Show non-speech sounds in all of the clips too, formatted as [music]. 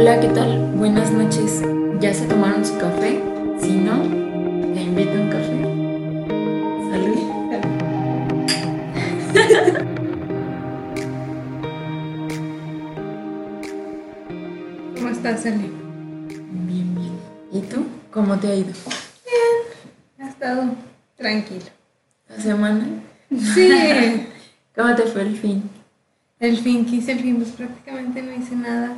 Hola, ¿qué tal? Buenas noches. ¿Ya se tomaron su café? Si no, te invito a un café. Salud. [laughs] ¿Cómo estás, Ale? Bien, bien. ¿Y tú? ¿Cómo te ha ido? Ha estado tranquilo. ¿La semana? Sí, [laughs] ¿Cómo te fue el fin? el fin que hice el fin, pues prácticamente no hice nada.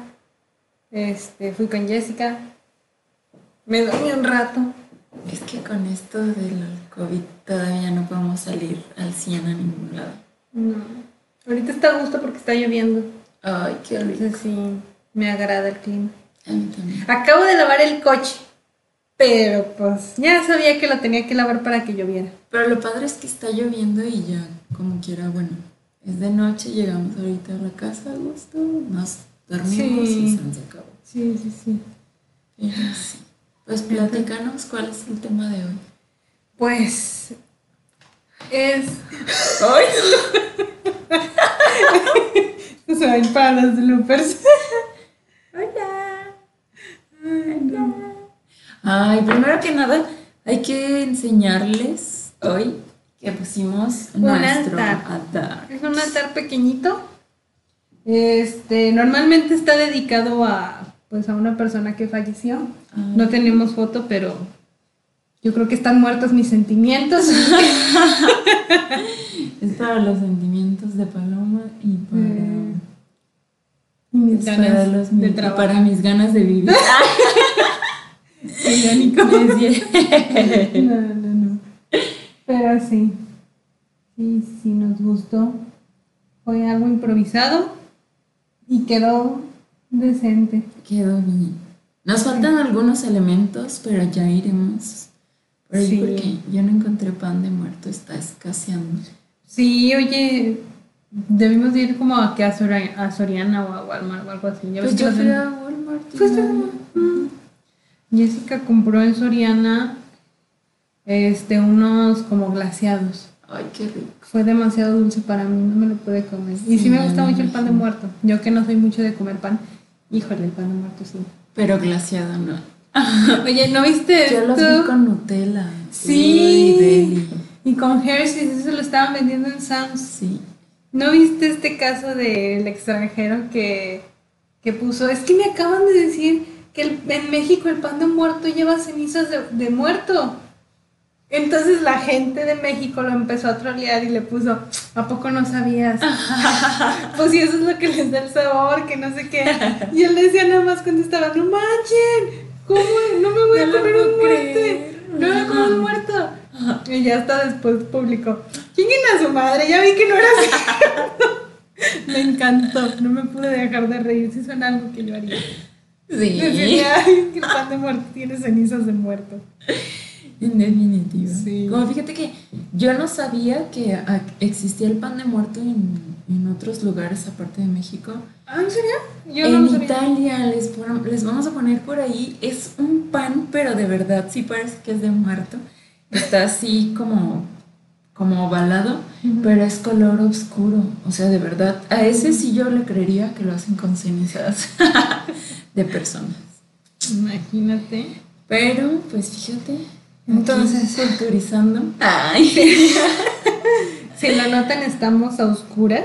Este, fui con Jessica. Me dormí un rato. Es que con esto del COVID todavía no podemos salir al 100 a ningún lado. No. Ahorita está a gusto porque está lloviendo. Ay, qué rico. Entonces sí, me agrada el clima. A mí también. Acabo de lavar el coche. Pero pues ya sabía que lo tenía que lavar para que lloviera. Pero lo padre es que está lloviendo y ya, como quiera, bueno, es de noche, llegamos ahorita a la casa a gusto, nos dormimos Sí. y se acabó. Sí, sí, sí. Sí. Pues platícanos cuál es el tema de hoy. Pues es ¡Ay! [laughs] Esto se va a ir para los bloopers. ¡Hola! Ay, primero que nada, hay que enseñarles hoy que pusimos Un nuestro altar. altar. Es un altar pequeñito. Este, normalmente está dedicado a pues a una persona que falleció. Ah. No tenemos foto, pero yo creo que están muertos mis sentimientos. [laughs] Es para los sentimientos de Paloma y para, y mis para ganas los- de y trabajo. para mis ganas de vivir. [laughs] Irónico. [laughs] No, no, no. Pero sí. Sí, sí nos gustó. Fue algo improvisado y quedó decente. Quedó bien. Nos faltan algunos elementos, pero ya iremos por ahí Sí. porque yo no encontré pan de muerto, está escaseando. Sí, oye, debimos de ir como a, que a, Sora- a Soriana o a Walmart o algo así. Ya Pues yo fui a Walmart. Mm. Jessica compró en Soriana este, unos como glaseados. Ay, qué rico. Fue demasiado dulce para mí, no me lo pude comer. Y sí, Sí, me gusta mucho el pan de muerto. Yo que no soy mucho de comer pan. Híjole, el pan de muerto sí. Pero glaciado no. [laughs] Oye, ¿no viste Yo los esto? vi con Nutella. Sí. Uy. Y con Hershey's, eso lo estaban vendiendo en Sam's. Sí. ¿No viste este caso del extranjero que, que puso? Es que me acaban de decir que el- en México el pan de muerto lleva cenizas de, de muerto. Entonces la gente de México lo empezó a trolear y le puso, ¿a poco no sabías? [laughs] pues si eso es lo que les da el sabor, que no sé qué. Y él decía nada más contestaba, no manchen, ¿cómo? No me voy a No comer un muerto. creer. No me voy a comer un muerto. Y ya hasta después publicó, chinguen a su madre, ya vi que no era así. [laughs] me encantó, no me pude dejar de reír, si suena algo que yo haría. Sí. Decirle, ay, que el pan de muerto tiene cenizas de muerto. En definitiva. Sí. Como fíjate que yo no sabía que existía el pan de muerto en, en otros lugares aparte de México. ¿Ah, en serio? Yo en no lo sabía. Italia les, pon- les vamos a poner por ahí, es un pan, pero de verdad sí parece que es de muerto. Está así como, como ovalado, pero es color oscuro. O sea, de verdad, a ese sí yo le creería que lo hacen con cenizas [laughs] de personas. Imagínate. Pero, pues fíjate. Entonces- culturizando. Ay. [laughs] Si lo notan, estamos a oscuras.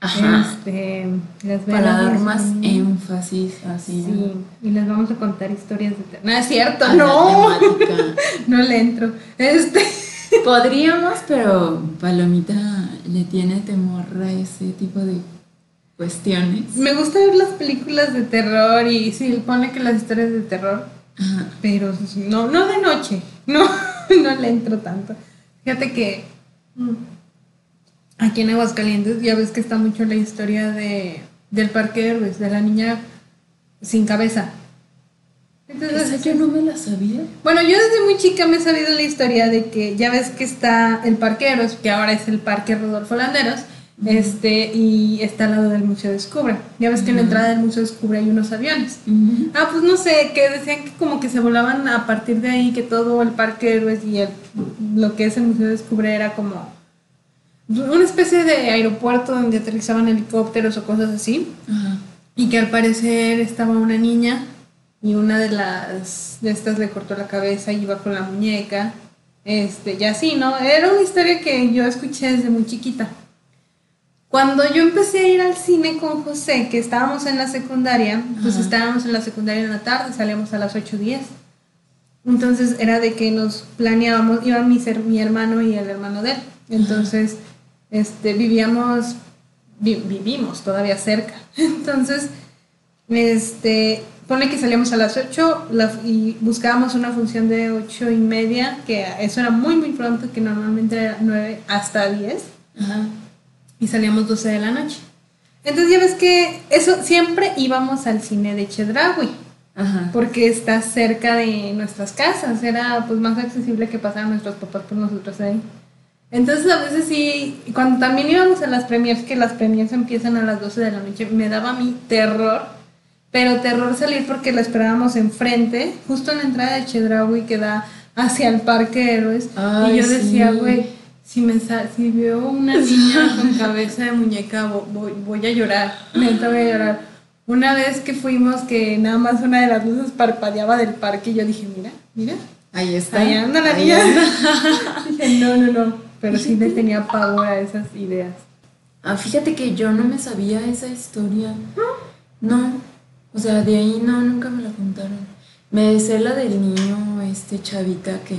Ajá. Este, las Para dar más son- énfasis así. Sí, y les vamos a contar historias de terror. No es cierto, a no. [laughs] No le entro. Este. [laughs] Podríamos, pero Palomita le tiene temor a ese tipo de cuestiones. Me gusta ver las películas de terror y sí, pone que las historias de terror, Ajá. pero no, no de noche. No, [laughs] no le entro tanto. Fíjate que mm, aquí en Aguascalientes ya ves que está mucho la historia de, del parque de héroes, de la niña sin cabeza. Entonces, Esa yo no me la sabía. Bueno, yo desde muy chica me he sabido la historia de que ya ves que está el Parque Héroes, que ahora es el Parque Rodolfo Landeros, este, y está al lado del Museo Descubre. Ya ves que en la entrada del Museo Descubre hay unos aviones. Ah, pues no sé, que decían que como que se volaban a partir de ahí, que todo el Parque Héroes y el, lo que es el Museo Descubre era como una especie de aeropuerto donde aterrizaban helicópteros o cosas así. Y que al parecer estaba una niña y una de las de estas le cortó la cabeza y iba con la muñeca. Este, y así, ¿no? Era una historia que yo escuché desde muy chiquita. Cuando yo empecé a ir al cine con José, que estábamos en la secundaria, pues Ajá. estábamos en la secundaria en la tarde, salíamos a las 8.10. Entonces era de que nos planeábamos, iba mi, ser- mi hermano y el hermano de él. Entonces, este, vivíamos, vi- vivimos todavía cerca. [laughs] Entonces, este, pone que salíamos a las 8 la- y buscábamos una función de 8 y media, que eso era muy, muy pronto, que normalmente era 9 hasta 10 Ajá. Y salíamos 12 de la noche. Entonces ya ves que eso siempre íbamos al cine de Chedraui Ajá. porque está cerca de nuestras casas, era pues más accesible que pasaran nuestros papás por nosotros ahí. Entonces a veces sí, cuando también íbamos a las premiers, que las premiers empiezan a las 12 de la noche, me daba mí terror, pero terror salir porque la esperábamos enfrente, justo en la entrada de Chedraui que da hacia el Parque Héroes, Ay, y yo decía, sí. Si, me si veo una niña [laughs] con cabeza de muñeca, vo- voy, voy a llorar, neta voy a llorar. Una vez que fuimos, que nada más una de las luces parpadeaba del parque, y yo dije, mira, mira, Ahí está. ahí anda la niña. [laughs] dije, no, no, no, pero sí le tenía pavor a esas ideas. Ah, fíjate que yo no me sabía esa historia. No. O sea, de ahí no, nunca me la contaron. Me sé la del niño, este chavita que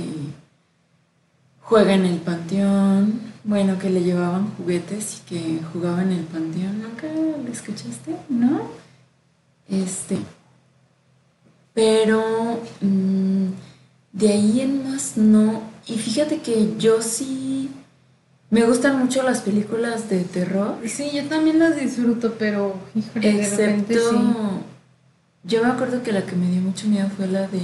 juega en el panteón. Bueno, que le llevaban juguetes y que jugaba en el panteón. ¿Nunca lo escuchaste? ¿No? Este. Pero mm, de ahí en más no. Y fíjate que yo sí. Me gustan mucho las películas de terror. Sí, yo también las disfruto, pero híjole, de repente Excepto, sí. yo me acuerdo que la que me dio mucho miedo fue la de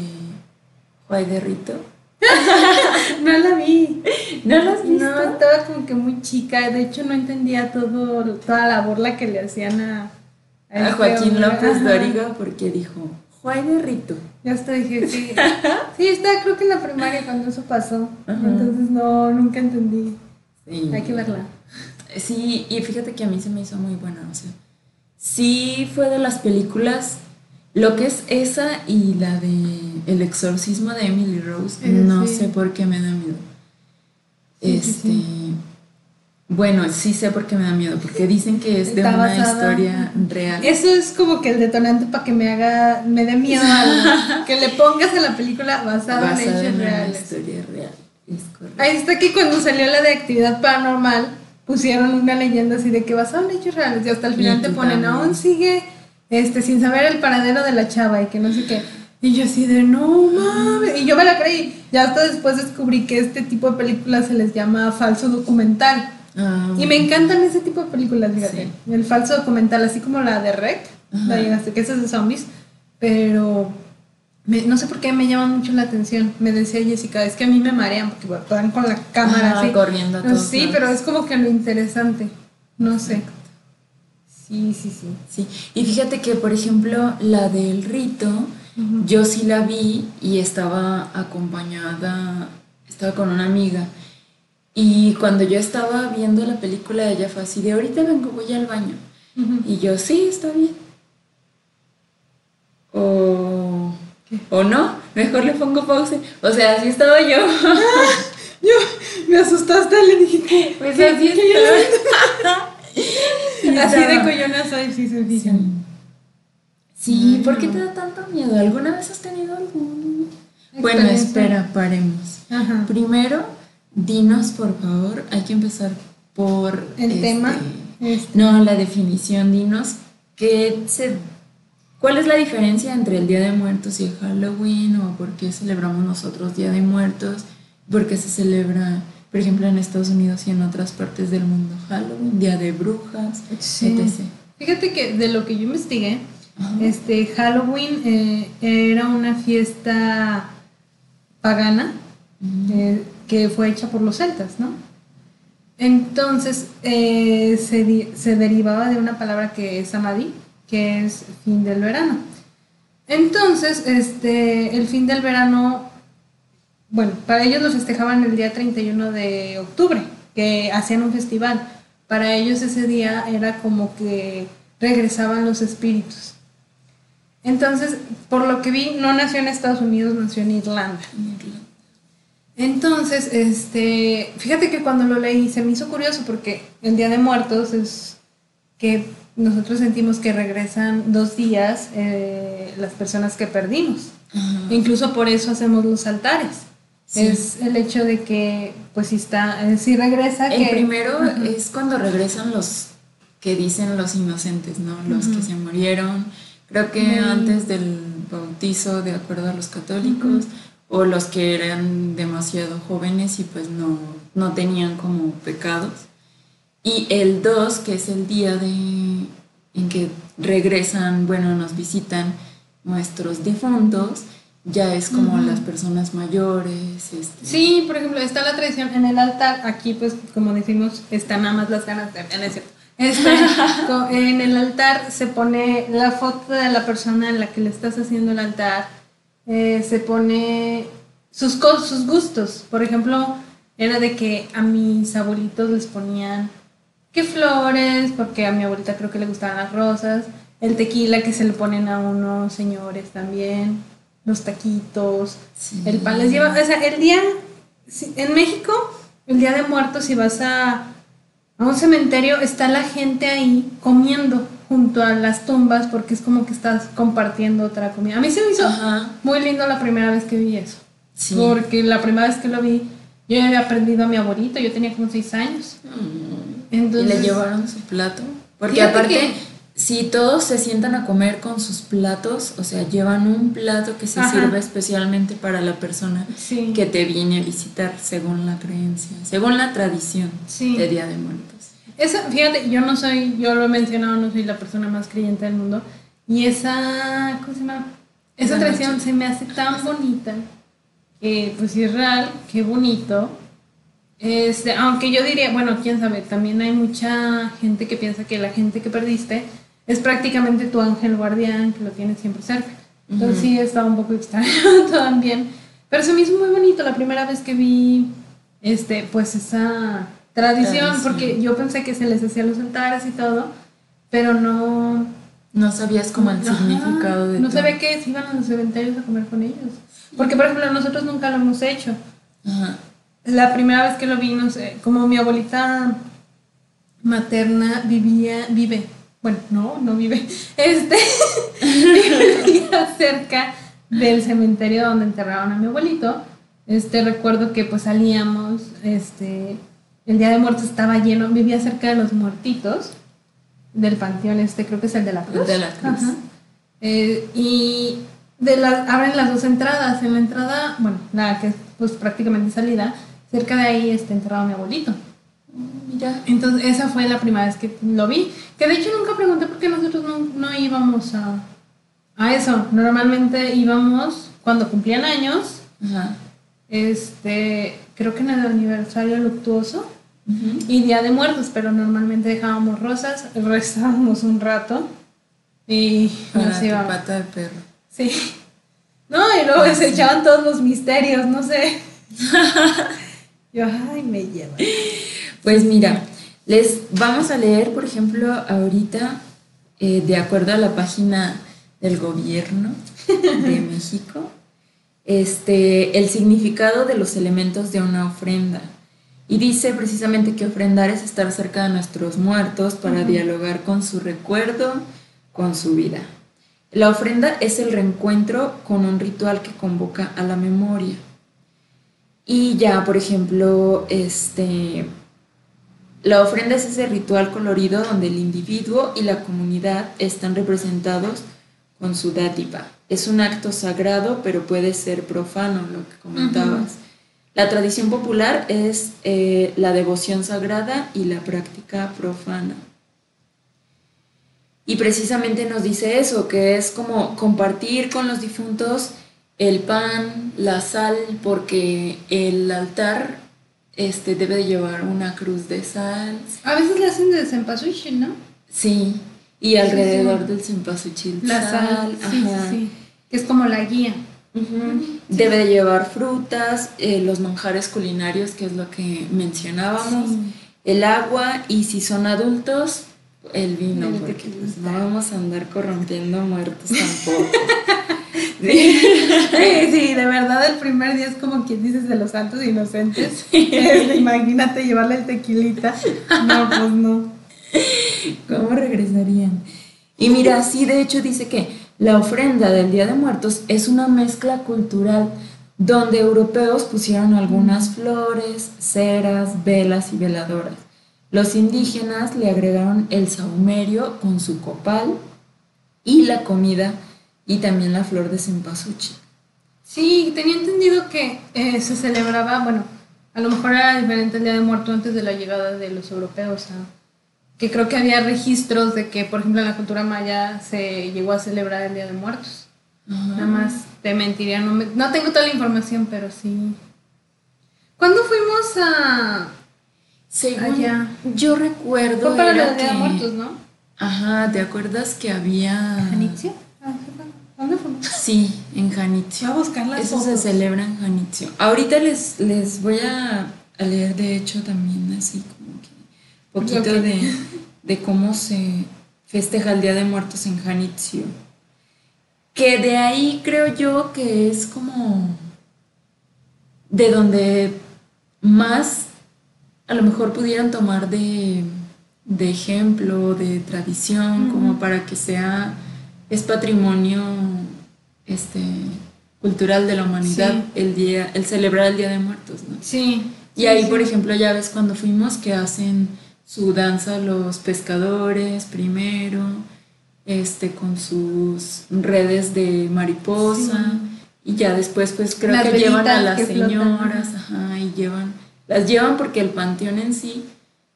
Juay de Rito. [laughs] No la vi. ¿No la has visto? No, estaba como que muy chica. De hecho, no entendía todo, toda la burla que le hacían a, a este Joaquín hombre. López Ajá. Dóriga porque dijo Juay de Rito. Ya hasta dije, sí. [laughs] Sí, estaba creo que en la primaria cuando eso pasó. Ajá. Entonces no, nunca entendí. Sí. Hay que verla. Sí, y fíjate que a mí se me hizo muy buena, o sea, sí fue de las películas, lo que es esa y la de El exorcismo de Emily Rose, Eh, no sí. sé por qué me da miedo. Sí, este, bueno, sí sé por qué me da miedo, porque dicen que es de Está una basada- historia real. Eso es como que el detonante para que me haga, me dé miedo [laughs] algo. que le pongas a la película basada, en hechos en reales. historia real. Es correcto. Ahí está que cuando salió la de actividad paranormal, pusieron una leyenda así de que basada en hechos reales. Y hasta el Y final te ponen, también. aún sigue este, sin saber el paradero de la chava y que no sé qué. Y yo así de, no mames. Y yo me la creí. Ya hasta después descubrí que este tipo de películas se les llama falso documental. Ah, Y me encantan ese tipo de películas, fíjate. El falso documental, así como la de Rec, Ajá. la llegaste, que esa es de zombies, pero me- no sé por qué me llaman mucho la atención. Me decía Jessica, es que a mí me marean porque van con la cámara Ajá, así. corriendo No, todos sí, lados. pero es como que lo interesante. No sé. Sí, sí, sí. Sí, y fíjate que, por ejemplo, la del rito, yo sí la vi y estaba acompañada, estaba con una amiga. Y cuando yo estaba viendo la película, ella fue así de, ahorita vengo, voy al baño. Y yo, sí, está bien. O, ¿Qué? o no, mejor le pongo pausa. O sea, así estaba yo. [laughs] Yo me asustaste, le dije que. Pues así estaba. [laughs] Así de coyona soy, sí se fijan. Sí, Ay, ¿por qué te da tanto miedo? ¿Alguna vez has tenido algún...? Bueno, espera, paremos. Ajá. Primero, dinos, por favor, hay que empezar por... El este, tema. Este. No, la definición, dinos, ¿qué se, ¿cuál es la diferencia entre el Día de Muertos y el Halloween? ¿O por qué celebramos nosotros Día de Muertos? ¿Por qué se celebra, por ejemplo, en Estados Unidos y en otras partes del mundo Halloween? Día de Brujas, Sí. etc. Fíjate que de lo que yo investigué, Ajá. este Halloween eh, era una fiesta pagana eh, que fue hecha por los celtas, ¿no? Entonces eh, se, se derivaba de una palabra que es amadí, que es fin del verano. Entonces, este, el fin del verano, bueno, para ellos lo festejaban el día 31 de octubre, que hacían un festival. Para ellos ese día era como que regresaban los espíritus. Entonces, por lo que vi, no nació en Estados Unidos, nació en Irlanda. Entonces, este, fíjate que cuando lo leí se me hizo curioso porque el Día de Muertos es que nosotros sentimos que regresan dos días eh, las personas que perdimos. Incluso por eso hacemos los altares. Es el hecho de que, pues si está, eh, si regresa. El primero es cuando regresan los que dicen los inocentes, ¿no? Los que se murieron. Creo que antes del bautizo, de acuerdo a los católicos, o los que eran demasiado jóvenes y pues no, no tenían como pecados. Y el 2, que es el día de, en que regresan, bueno, nos visitan nuestros difuntos, ya es como las personas mayores. Este. Sí, por ejemplo, está la tradición en el altar, aquí pues como decimos, están nada más las ganas de... Es cierto. Este, [laughs] en el altar se pone la foto de la persona en la que le estás haciendo el altar, eh, se pone sus, sus gustos. Por ejemplo, era de que a mis abuelitos les ponían que flores, porque a mi abuelita creo que le gustaban las rosas, el tequila que se le ponen a unos señores también los taquitos, el pan. Les lleva, o sea, el día, en México, el día de muertos, si vas a, a un cementerio, está la gente ahí comiendo junto a las tumbas porque es como que estás compartiendo otra comida. A mí se me hizo muy lindo la primera vez que vi eso. Porque la primera vez que lo vi, yo ya había aprendido a mi abuelito, yo tenía como seis años. Mm. Entonces, ¿Y le llevaron su plato? Porque aparte si todos se sientan a comer con sus platos, o sea, llevan un plato que se sirve especialmente para la persona que te viene a visitar, según la creencia, según la tradición de Día de Muertos. Esa, fíjate, yo no soy, yo lo he mencionado, no soy la persona más creyente del mundo, y esa, ¿cómo se llama? Esa tradición se me hace tan bonita, que pues es real, qué bonito. Este, aunque yo diría, bueno, quién sabe, también hay mucha gente que piensa que la gente que perdiste es prácticamente tu ángel guardián que lo tienes siempre cerca. Entonces sí, estaba un poco extraño [laughs] también. Pero se me hizo muy bonito la primera vez que vi este, pues esa tradición, porque yo pensé que se les hacía los altares y todo, pero no... No sabías como el significado de No sabía que iban a los cementerios a comer con ellos. Porque, por ejemplo, nosotros nunca lo hemos hecho. La primera vez que lo vi, no sé, como mi abuelita materna vivía, vive bueno, no, no vive, [laughs] este, [laughs] vivía cerca del cementerio donde enterraron a mi abuelito. Este, recuerdo que pues salíamos, este, el Día de Muertos estaba lleno, vivía cerca de los muertitos del panteón, este creo que es el de la Cruz. De la Cruz. Eh, y de las, abren las dos entradas. En la entrada, bueno, la que es pues prácticamente salida, cerca de ahí está enterrado mi abuelito. Mira. Entonces, esa fue la primera vez que lo vi. Que de hecho nunca pregunté por qué nosotros no, íbamos a, a, eso. Normalmente íbamos cuando cumplían años. Este, creo que en el aniversario luctuoso y Día de Muertos, pero normalmente dejábamos rosas, rezábamos un rato y nos íbamos. pata de perro. Sí. No, y luego se echaban todos los misterios, no sé. [laughs] Yo, ay, me lleva. Pues mira, les vamos a leer, por ejemplo, ahorita, eh, de acuerdo a la página del gobierno de [laughs] México, este, el significado de los elementos de una ofrenda. Y dice precisamente que ofrendar es estar cerca de nuestros muertos para dialogar con su recuerdo, con su vida. La ofrenda es el reencuentro con un ritual que convoca a la memoria. Y ya, por ejemplo, este, la ofrenda es ese ritual colorido donde el individuo y la comunidad están representados con su dádiva. Es un acto sagrado, pero puede ser profano, lo que comentabas. La tradición popular es eh, la devoción sagrada y la práctica profana. Y precisamente nos dice eso, que es como compartir con los difuntos el pan, la sal, porque el altar este debe llevar una cruz de sal. A veces le hacen de cempasúchil, ¿no? Sí, y alrededor del cempasúchil la sal, sí, que es como la guía. Debe de llevar frutas, eh, los manjares culinarios, que es lo que mencionábamos, el agua y si son adultos, el vino, El porque pues, no vamos a andar corrompiendo muertos [laughs] tampoco. [laughs] Sí, sí, de verdad el primer día es como quien dices de los santos inocentes. Este, imagínate llevarle el tequilita. No, pues no. ¿Cómo regresarían? Y mira, sí, de hecho dice que la ofrenda del Día de Muertos es una mezcla cultural donde europeos pusieron algunas flores, ceras, velas y veladoras. Los indígenas le agregaron el saumerio con su copal y la comida y también la flor de cempasúchil. Sí, tenía entendido que eh, se celebraba, bueno, a lo mejor era diferente el Día de Muerto antes de la llegada de los europeos. Que creo que había registros de que, por ejemplo, en la cultura maya se llegó a celebrar el Día de Muertos. Nada más te mentiría, no, me- no tengo toda la información, pero sí. ¿Cuándo fuimos a...? Según Allá. yo recuerdo Fue para el Día de que- Muertos, ¿no? Ajá, ¿te acuerdas que había ¿Janitzio? Ah, sí, fue. ¿Dónde fuimos? Sí, en Janitzio. Voy a buscar las Eso se celebra en Janitzio. Ahorita les, les voy a, a leer, de hecho, también así como que poquito de, de cómo se festeja el Día de Muertos en Janitzio. Que de ahí creo yo que es como de donde más a lo mejor pudieran tomar de, de ejemplo, de tradición, como para que sea, es patrimonio este, cultural de la humanidad Sí. el día, el celebrar el Día de Muertos, ¿no? Sí. Y ahí, por ejemplo, ya ves cuando fuimos que hacen su danza los pescadores primero, este, con sus redes de mariposa, y ya después, pues creo Las que llevan a las flotan, señoras, ajá, y llevan, las llevan porque el panteón en sí,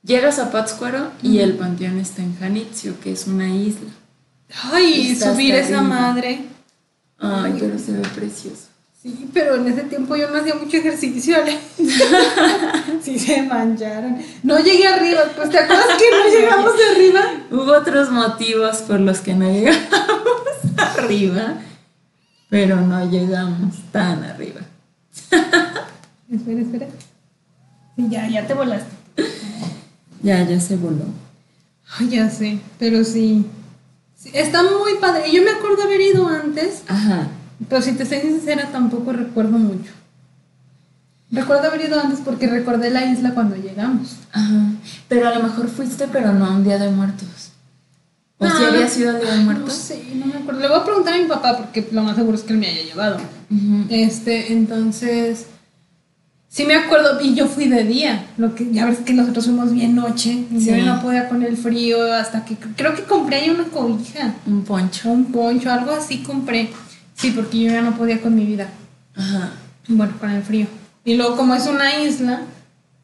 llegas a Pátzcuaro y el panteón está en Janitzio, que es una isla. Ay, subir esa madre. Ay, pero se ve precioso. Sí, pero en ese tiempo yo no hacía mucho ejercicio. [laughs] sí, se mancharon. No llegué arriba, pues ¿te acuerdas que no [laughs] llegamos de arriba? Hubo otros motivos por los que no [laughs] llegamos arriba, pero no llegamos tan arriba. Espera, espera. Sí, ya, ya te volaste. Ya, ya se voló. Ay, ya sé, pero sí. Sí, Está muy padre. Yo me acuerdo haber ido antes, Ajá. pero si te soy sincera, tampoco recuerdo mucho. Recuerdo haber ido antes porque recordé la isla cuando llegamos. Ajá. Pero a lo mejor fuiste, pero no a un día de muertos. ¿O si había sido el día de muertos? No sé, no me acuerdo. Le voy a preguntar a mi papá porque lo más seguro es que él me haya llevado. Ujú. Este, entonces, sí me acuerdo, y yo fui de día, lo que ya ves que nosotros fuimos bien noche, y yo Sí. no podía con el frío hasta que, creo que compré ahí una cobija, Un poncho. un poncho, algo así compré, sí, porque yo ya no podía con mi vida, Ajá. bueno, con el frío. Y luego como es una isla,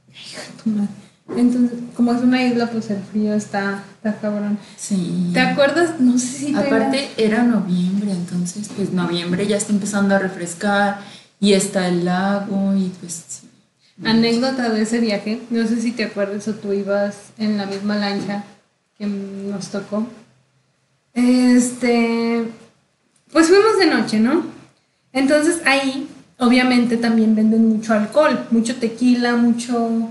hija de tu madre, entonces, como es una isla, pues el frío está, está cabrón. Sí. ¿Te acuerdas? No sé si te Aparte era noviembre, entonces pues noviembre ya está empezando a refrescar y está el lago y pues sí. Anécdota de ese viaje, no sé si te acuerdas o tú ibas en la misma lancha que nos tocó. Este, pues fuimos de noche, ¿no? Entonces ahí, obviamente, también venden mucho alcohol, mucho tequila, mucho,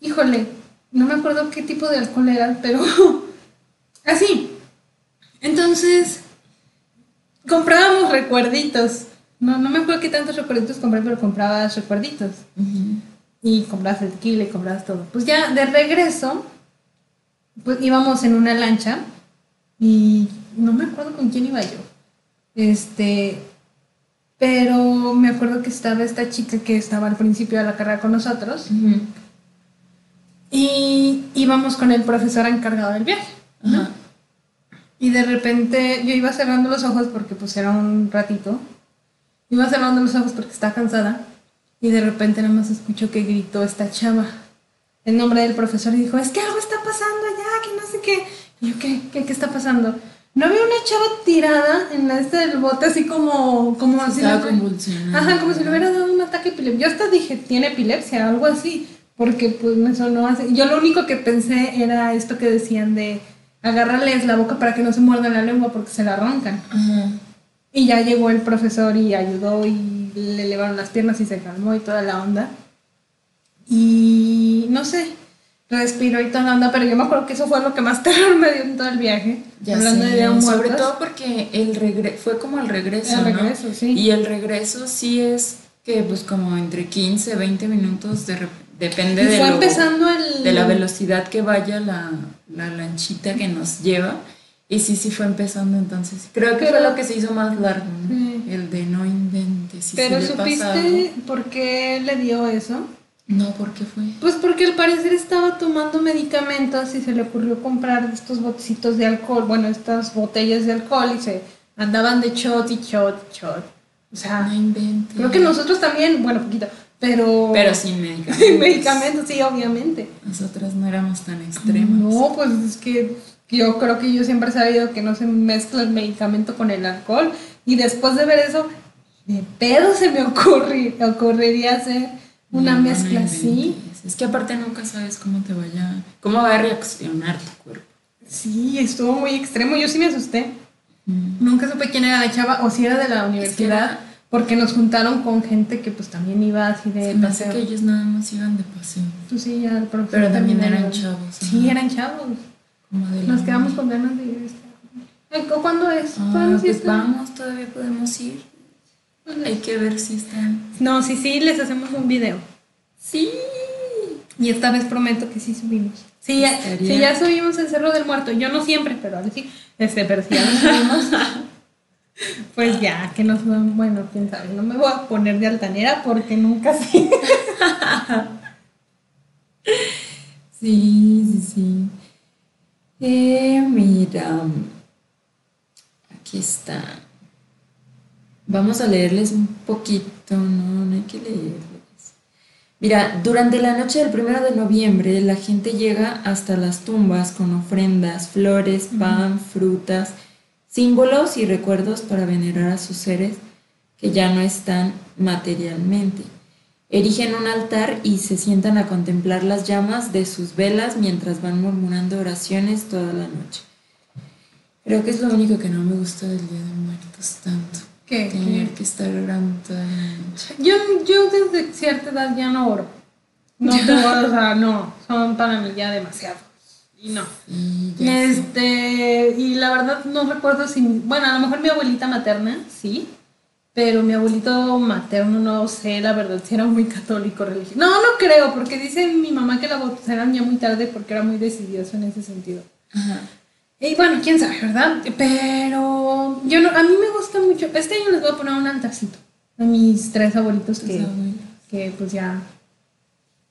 híjole, no me acuerdo qué tipo de alcohol era, pero [laughs] así. Entonces, comprábamos recuerditos. No, no me acuerdo qué tantos recuerditos compré, pero comprabas recuerditos y comprabas el tequila y comprabas todo. Pues ya de regreso, pues íbamos en una lancha y no me acuerdo con quién iba yo. Este, pero me acuerdo que estaba esta chica que estaba al principio de la carrera con nosotros y íbamos con el profesor encargado del viaje. Y de repente yo iba cerrando los ojos porque pues era un ratito. Iba cerrando los ojos porque estaba cansada. Y de repente nada más escucho que gritó esta chava el nombre del profesor y dijo, es que algo está pasando allá, que no sé qué. Y yo, ¿qué? ¿Qué, qué está pasando? No había una chava tirada en la este del bote así como... como así Estaba convulsionando. Ajá, como si le hubiera dado un ataque epiléptico. Yo hasta dije, tiene epilepsia, algo así. Porque pues me sonó así. Yo lo único que pensé era esto que decían de agarrarles la boca para que no se muerdan la lengua porque se la arrancan. Ajá. Y ya llegó el profesor y ayudó y le elevaron las piernas y se calmó y toda la onda. Y no sé, respiro y toda la onda, pero yo me acuerdo que eso fue lo que más [laughs] terror me dio en todo el viaje. Ya hablando sé, de ideas sobre muertas. todo porque el regre fue como el regreso, El ¿no? regreso, sí. Y el regreso sí es que pues como entre 15, 20 minutos, de depende de, lo- empezando el... de la velocidad que vaya la, la lanchita que nos lleva. Y sí, sí fue empezando entonces. Creo que Pero- fue lo que se hizo más largo, ¿no? Sí. El de no inventes. si Pero. ¿supiste por qué le dio eso? No, ¿por qué fue? Pues porque al parecer estaba tomando medicamentos y se le ocurrió comprar estos botecitos de alcohol, bueno, estas botellas de alcohol y se andaban de shot y shot y shot. O sea, No inventes. creo que nosotros también, bueno, poquito, pero... Pero sin [laughs] medicamentos. Sin medicamentos, sí, obviamente. Nosotras no éramos tan extremas. No, pues es que yo creo que yo siempre he sabido que no se mezcla el medicamento con el alcohol. Y después de ver eso, de pedo se me ocurri- ocurriría hacer una No, no mezcla así. Es que aparte nunca sabes cómo te vaya, cómo va a reaccionar tu cuerpo. Sí, estuvo muy extremo. Yo sí me asusté. Mm. Nunca supe quién era la chava o si era de la universidad. era- Porque nos juntaron con gente que pues también iba así de Se me hace paseo. que ellos nada más iban de paseo. Pues sí, ya el Pero también eran chavos. Sí, eran chavos. Nos quedamos con ganas de ir. este Ay, ¿cu- ¿Cuándo es? Ah, ¿Cuándo sí pues vamos, todavía podemos ir. Hay que ver si están. No, sí, sí, les hacemos un video. Sí. Y esta vez prometo que sí subimos. Sí, ya, sí, ya subimos el Cerro del Muerto. Yo no siempre, pero ahora sí. Este, pero si ya lo subimos. [laughs] pues ya, que nos suban. Bueno, quién sabe. No me voy a poner de altanera porque nunca [laughs] sé. [laughs] Sí, sí, sí. Eh, mira, aquí está. Vamos a leerles un poquito, no, no hay que leerles. Mira, durante la noche del primero de noviembre la gente llega hasta las tumbas con ofrendas, flores, pan, frutas, símbolos y recuerdos para venerar a sus seres que ya no están materialmente. Erigen un altar y se sientan a contemplar las llamas de sus velas mientras van murmurando oraciones toda la noche. Creo que es lo único que no me gusta del Día de Muertos tanto. ¿Qué? Tener que estar orando toda la noche. Yo, yo desde cierta edad ya no oro. No [laughs] o sea, no. Son para mí ya demasiados. Y no. Sé. Este, y la verdad no recuerdo si, bueno, a lo mejor mi abuelita materna, sí, pero mi abuelito materno no sé, la verdad, si era muy católico religioso. No, no creo, porque dice mi mamá que la bautizaron ya muy tarde porque era muy decidioso en ese sentido. Ajá. Y bueno, quién sabe, ¿verdad? Pero yo no, a mí me gusta mucho, este año les voy a poner un altarcito a mis tres abuelitos que, que pues ya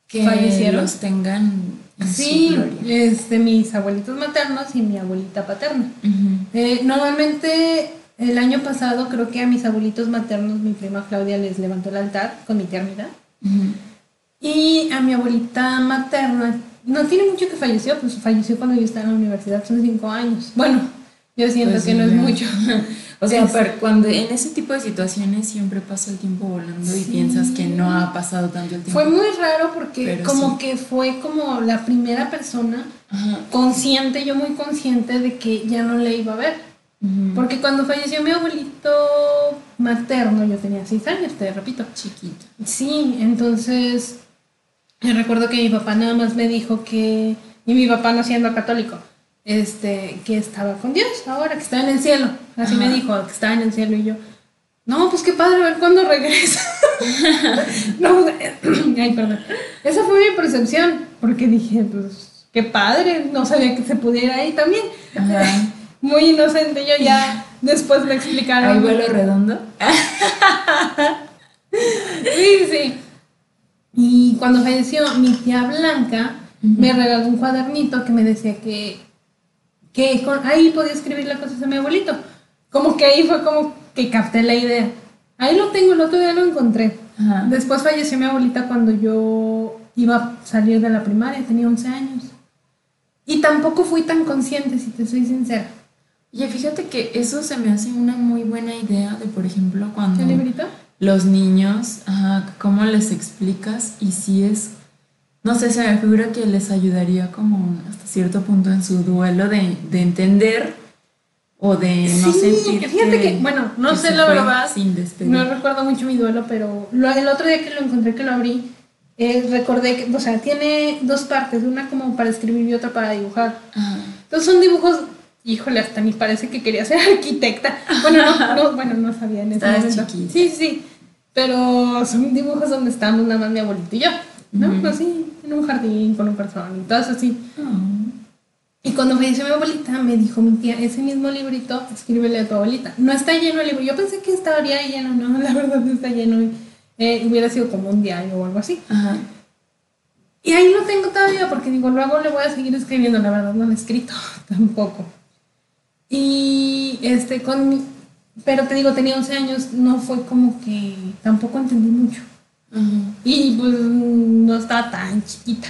Que fallecieron. los tengan en su Sí, gloria. este, mis abuelitos maternos y mi abuelita paterna. Eh, normalmente el año pasado creo que a mis abuelitos maternos, mi prima Claudia les levantó el altar con mi. Ujú. Y a mi abuelita materna, no tiene mucho que falleció, pues falleció cuando yo estaba en la universidad, son cinco años. Bueno, yo siento Pues que sí, no es mucho. O sea, Es- pero cuando en ese tipo de situaciones siempre pasa el tiempo volando y piensas que no ha pasado tanto el tiempo. Fue muy raro porque Pero como sí. que fue como la primera persona Ajá. consciente, yo muy consciente de que ya no le iba a ver. Porque cuando falleció mi abuelito materno, yo tenía seis años, te repito. chiquito. Sí, entonces yo recuerdo que mi papá nada más me dijo que, y mi papá no siendo católico, este, que estaba con Dios ahora, que estaba en el cielo. Así me dijo, que estaba en el cielo y yo, no, pues qué padre, a ver cuándo regresa. [laughs] no, [clears throat] ay, perdón. Esa fue mi percepción, porque dije, pues qué padre, no sabía que se pudiera ir también. Ajá. [laughs] Muy inocente, yo ya [laughs] después me explicaron. ¿Hay vuelo redondo? [laughs] Sí, sí. Y cuando falleció mi tía Blanca, me regaló un cuadernito que me decía que, que con- ahí podía escribir las cosas de mi abuelito. Como que ahí fue como que capté la idea. Ahí lo tengo, el otro día lo encontré. Ajá. Después falleció mi abuelita cuando yo iba a salir de la primaria, tenía 11 años. Y tampoco fui tan consciente, si te soy sincera. Oye, fíjate que eso se me hace una muy buena idea de, por ejemplo, cuando ¿El librito? los niños, ajá, cómo les explicas y si es, no sé, se me figura que les ayudaría como hasta cierto punto en su duelo de, de entender o de no Sí, sentir fíjate que, bueno, no que sé la verdad, sin. No recuerdo mucho mi duelo, pero lo- el otro día que lo encontré, que lo abrí, eh, recordé que, o sea, tiene dos partes, una como para escribir y otra para dibujar. Ajá. Entonces son dibujos, híjole, hasta ni parece que quería ser [laughs] arquitecta. Bueno, no, [laughs] no, bueno, no sabía en ese Estabas momento. chiquita. Sí, sí, pero son dibujos donde estábamos nada más mi abuelito y yo, ¿no? Ujú. Así, en un jardín con un person y todo eso así. Oh. Y cuando falleció mi abuelita, me dijo mi tía, ese mismo librito, escríbele a tu abuelita. No está lleno el libro. Yo pensé que estaría lleno, no, [laughs] la verdad no está lleno. Eh, hubiera sido como un diario o algo así. Ajá. Y ahí lo tengo todavía porque digo, luego le voy a seguir escribiendo, la verdad no lo he escrito tampoco. Y este, con mi- pero te digo, tenía 11 años, no fue como que tampoco entendí mucho. Y pues no estaba tan chiquita.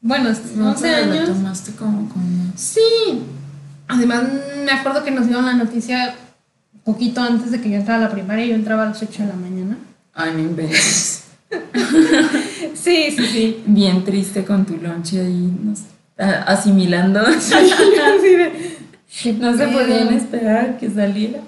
Bueno, No, 11 pero lo años. tomaste como con... Sí. Además, me acuerdo que nos dieron la noticia poquito antes de que yo entrara a la primaria. Yo entraba a las 8 de la mañana. Ay, no inventes. [laughs] Sí, sí, sí. Bien triste con tu lonche ahí, no sé, asimilando. [laughs] De- [laughs] No se podían esperar que saliera.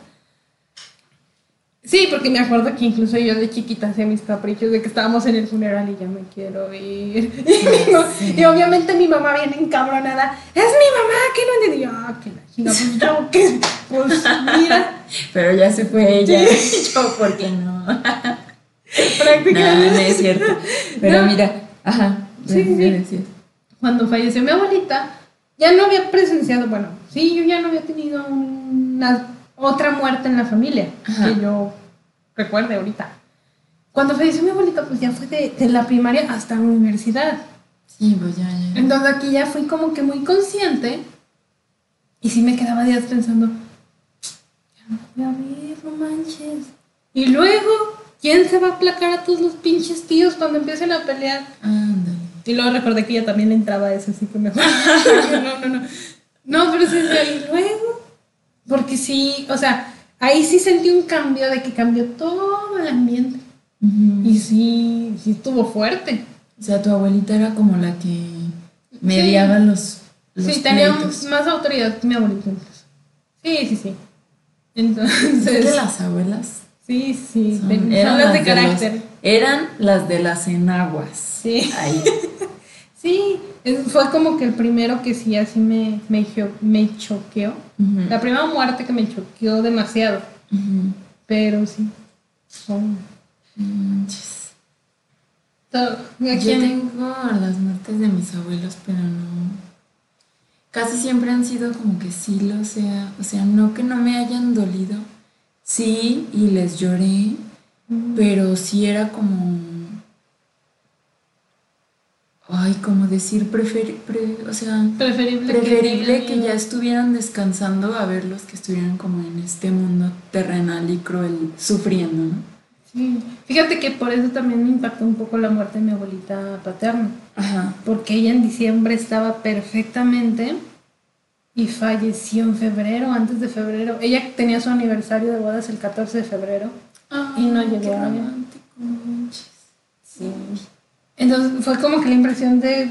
Sí, porque me acuerdo que incluso yo de chiquita hacía mis caprichos de que estábamos en el funeral y ya me quiero ir. [laughs] sí. Y obviamente mi mamá viene encabronada. Es mi mamá, que no yo, ah, que la pues yo, que, pues mira, [laughs] Pero ya se fue ella. Yo, ¿por qué no? Prácticamente. no es cierto. Pero No. mira, ajá. Sí, sí. Cuando falleció mi abuelita, ya no había presenciado, bueno, sí, yo ya no había tenido una otra muerte en la familia, Ajá. que yo recuerde ahorita. Cuando falleció mi abuelita, pues ya fue de, de la primaria hasta la universidad. Sí, pues ya, ya. Entonces aquí ya fui como que muy consciente y sí me quedaba días pensando, ya no voy a ver, no manches. Y luego, ¿quién se va a aplacar a todos los pinches tíos cuando empiecen a pelear? Ándale. Y luego recordé que ella también le entraba a eso, así que mejor. [laughs] no, no, no. No, pero sí, luego, porque sí, o sea, ahí sí sentí un cambio de que cambió todo el ambiente. Y sí, sí estuvo fuerte. O sea, tu abuelita era como la que mediaba los, los sí, tenía pleitos. más autoridad que mi incluso. Sí, sí, sí. Es Entonces, que las abuelas sí, sí, son, son eran las de los- carácter. eran las de las enaguas. Sí. Ahí. [laughs] Sí, fue como que el primero que sí así me, me, cho- me choqueó. La primera muerte que me choqueó demasiado, pero sí. Son Manches. todo. ¿A Yo tengo las muertes de mis abuelos, pero no. Casi siempre han sido como que sí lo sea. O sea, no que no me hayan dolido. Sí, y les lloré, pero sí era como. Ay, como decir, prefer, pre- o sea, Preferible, preferible que ya estuvieran descansando a verlos que estuvieran como en este mundo terrenal y cruel, sufriendo, ¿no? Sí. Fíjate que por eso también me impactó un poco la muerte de mi abuelita paterna. Ajá. Porque ella en diciembre estaba perfectamente y falleció en febrero, antes de febrero. Ella tenía su aniversario de bodas el 14 de febrero. Y no llegó qué romántico. Sí. Entonces fue como que la impresión de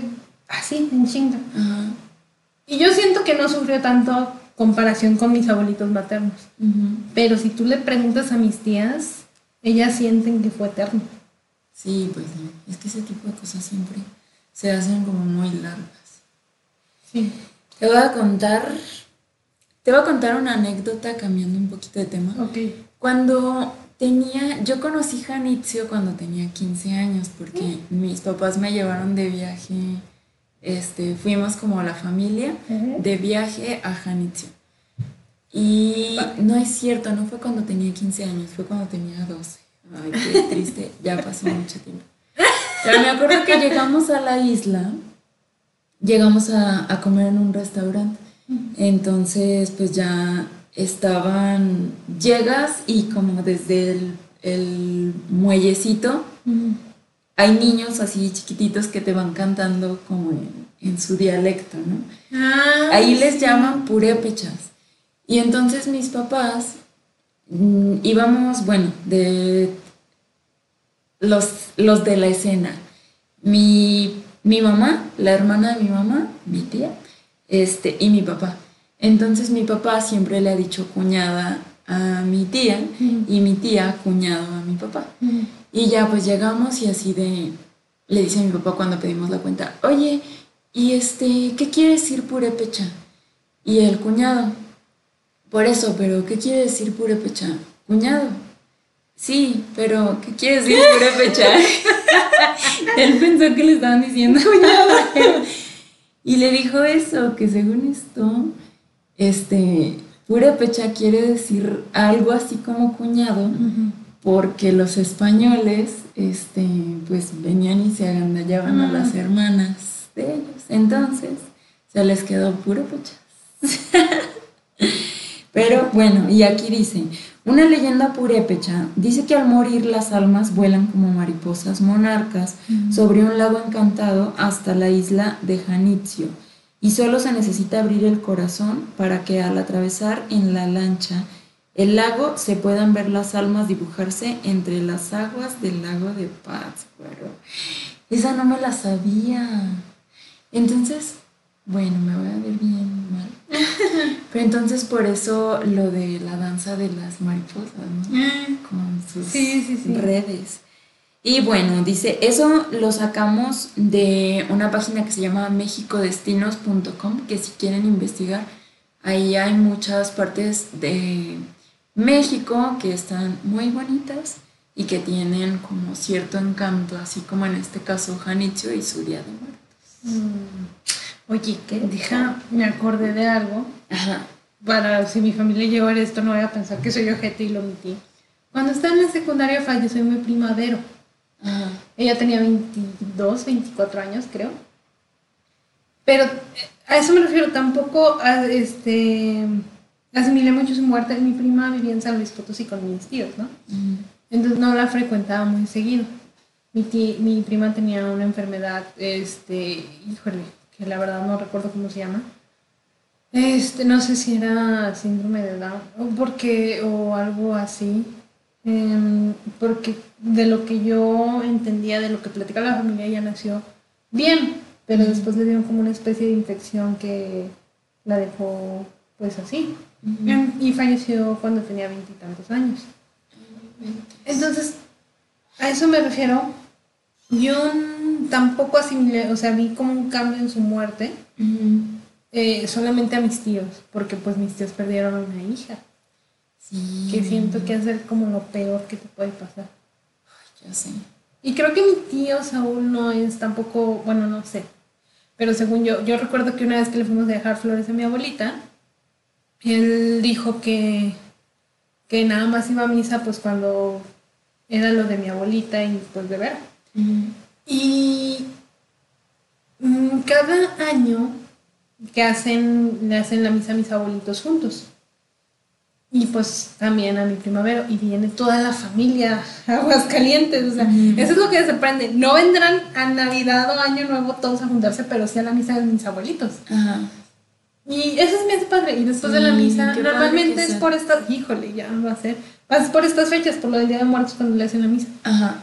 así, en chinga. Ajá. Y yo siento que no sufrió tanto comparación con mis abuelitos maternos. Ujú. Pero si tú le preguntas a mis tías, ellas sienten que fue eterno. Sí, pues sí. Es que ese tipo de cosas siempre se hacen como muy largas. Sí. Te voy a contar. Te voy a contar una anécdota cambiando un poquito de tema. Ok. Cuando tenía. Yo conocí Janitzio cuando tenía 15 años porque mis papás me llevaron de viaje. Este, fuimos como la familia de viaje a Janitzio. Y no es cierto, no fue cuando tenía 15 años, fue cuando tenía 12. Ay, qué triste, ya pasó mucho tiempo. Pero me acuerdo que llegamos a la isla, llegamos a, a comer en un restaurante. Entonces, pues ya estaban, llegas y como desde el, el muellecito, hay niños así chiquititos que te van cantando como en, en su dialecto, ¿no? Ah, Ahí les llaman purépechas. Y entonces mis papás mm, íbamos, bueno, de los, los de la escena. Mi, mi mamá, la hermana de mi mamá, mi tía, este, y mi papá. Entonces mi papá siempre le ha dicho cuñada a mi tía y mi tía cuñado a mi papá. Y ya pues llegamos y así de, le dice a mi papá cuando pedimos la cuenta, oye, ¿y este, qué quiere decir purépecha? Y el cuñado, por eso, pero ¿qué quiere decir purépecha? Cuñado. Sí, pero ¿qué quiere decir purépecha? [laughs] [laughs] Él pensó que le estaban diciendo [laughs] cuñado. y le dijo eso, que según esto, este, purépecha quiere decir algo así como cuñado, porque los españoles, este, pues venían y se agandallaban a las hermanas de ellos. Entonces, se les quedó purépecha. [laughs] Pero bueno, y aquí dice, una leyenda purépecha dice que al morir las almas vuelan como mariposas monarcas sobre un lago encantado hasta la isla de Janitzio y solo se necesita abrir el corazón para que al atravesar en la lancha el lago se puedan ver las almas dibujarse entre las aguas del lago de Pátzcuaro. Esa no me la sabía. Entonces, bueno, me voy a ver bien mal. [laughs] Pero entonces por eso lo de la danza de las mariposas, ¿no? Mm. Con sus Sí, sí, sí. redes. Y bueno, dice, eso lo sacamos de una página que se llama mexicodestinos.com, que si quieren investigar, ahí hay muchas partes de México que están muy bonitas y que tienen como cierto encanto, así como en este caso Janitzio y Suria de Muertos. Mm. Oye, ¿qué? Deja, me acordé de algo. Ajá. Para si mi familia llegó a ver esto, no voy a pensar que soy ojete y lo omití. Cuando estaba en la secundaria falleció mi prima Vero. Ajá. Ella tenía 22, 24 años, creo. Pero a eso me refiero, tampoco a, este, asimilé mucho su muerte. Mi prima vivía en San Luis Potosí con mis tíos, ¿no? Entonces no la frecuentaba muy seguido. Mi, ti- mi prima tenía una enfermedad, este, híjole, que la verdad no recuerdo cómo se llama. Este, no sé si era síndrome de Down o porque o algo así. Em, porque de lo que yo entendía, de lo que platicaba la familia, ella nació bien, pero después le dieron como una especie de infección que la dejó pues así. Em, Y falleció cuando tenía veintitantos años. Entonces, a eso me refiero. Yo tampoco asimilé, o sea, vi como un cambio en su muerte, eh, solamente a mis tíos, porque pues mis tíos perdieron a una hija, Sí. que siento que es como lo peor que te puede pasar. Ya sé. Y creo que mi tío Saúl no es tampoco, bueno, no sé, pero según yo, yo recuerdo que una vez que le fuimos a dejar flores a mi abuelita, él dijo que, que nada más iba a misa pues cuando era lo de mi abuelita y pues de ver. Y mm, cada año que hacen, le hacen la misa a mis abuelitos juntos. Y pues también a mi primavera. Y viene toda la familia Aguascalientes. O sea, eso es lo que se sorprende. No vendrán a Navidad o Año Nuevo todos a juntarse, pero sí a la misa de mis abuelitos. Ajá. Y eso es hace padre. Y después de la misa, normalmente es sea. por estas, híjole, ya va a ser, es por estas fechas, por lo del Día de Muertos cuando le hacen la misa. Ajá.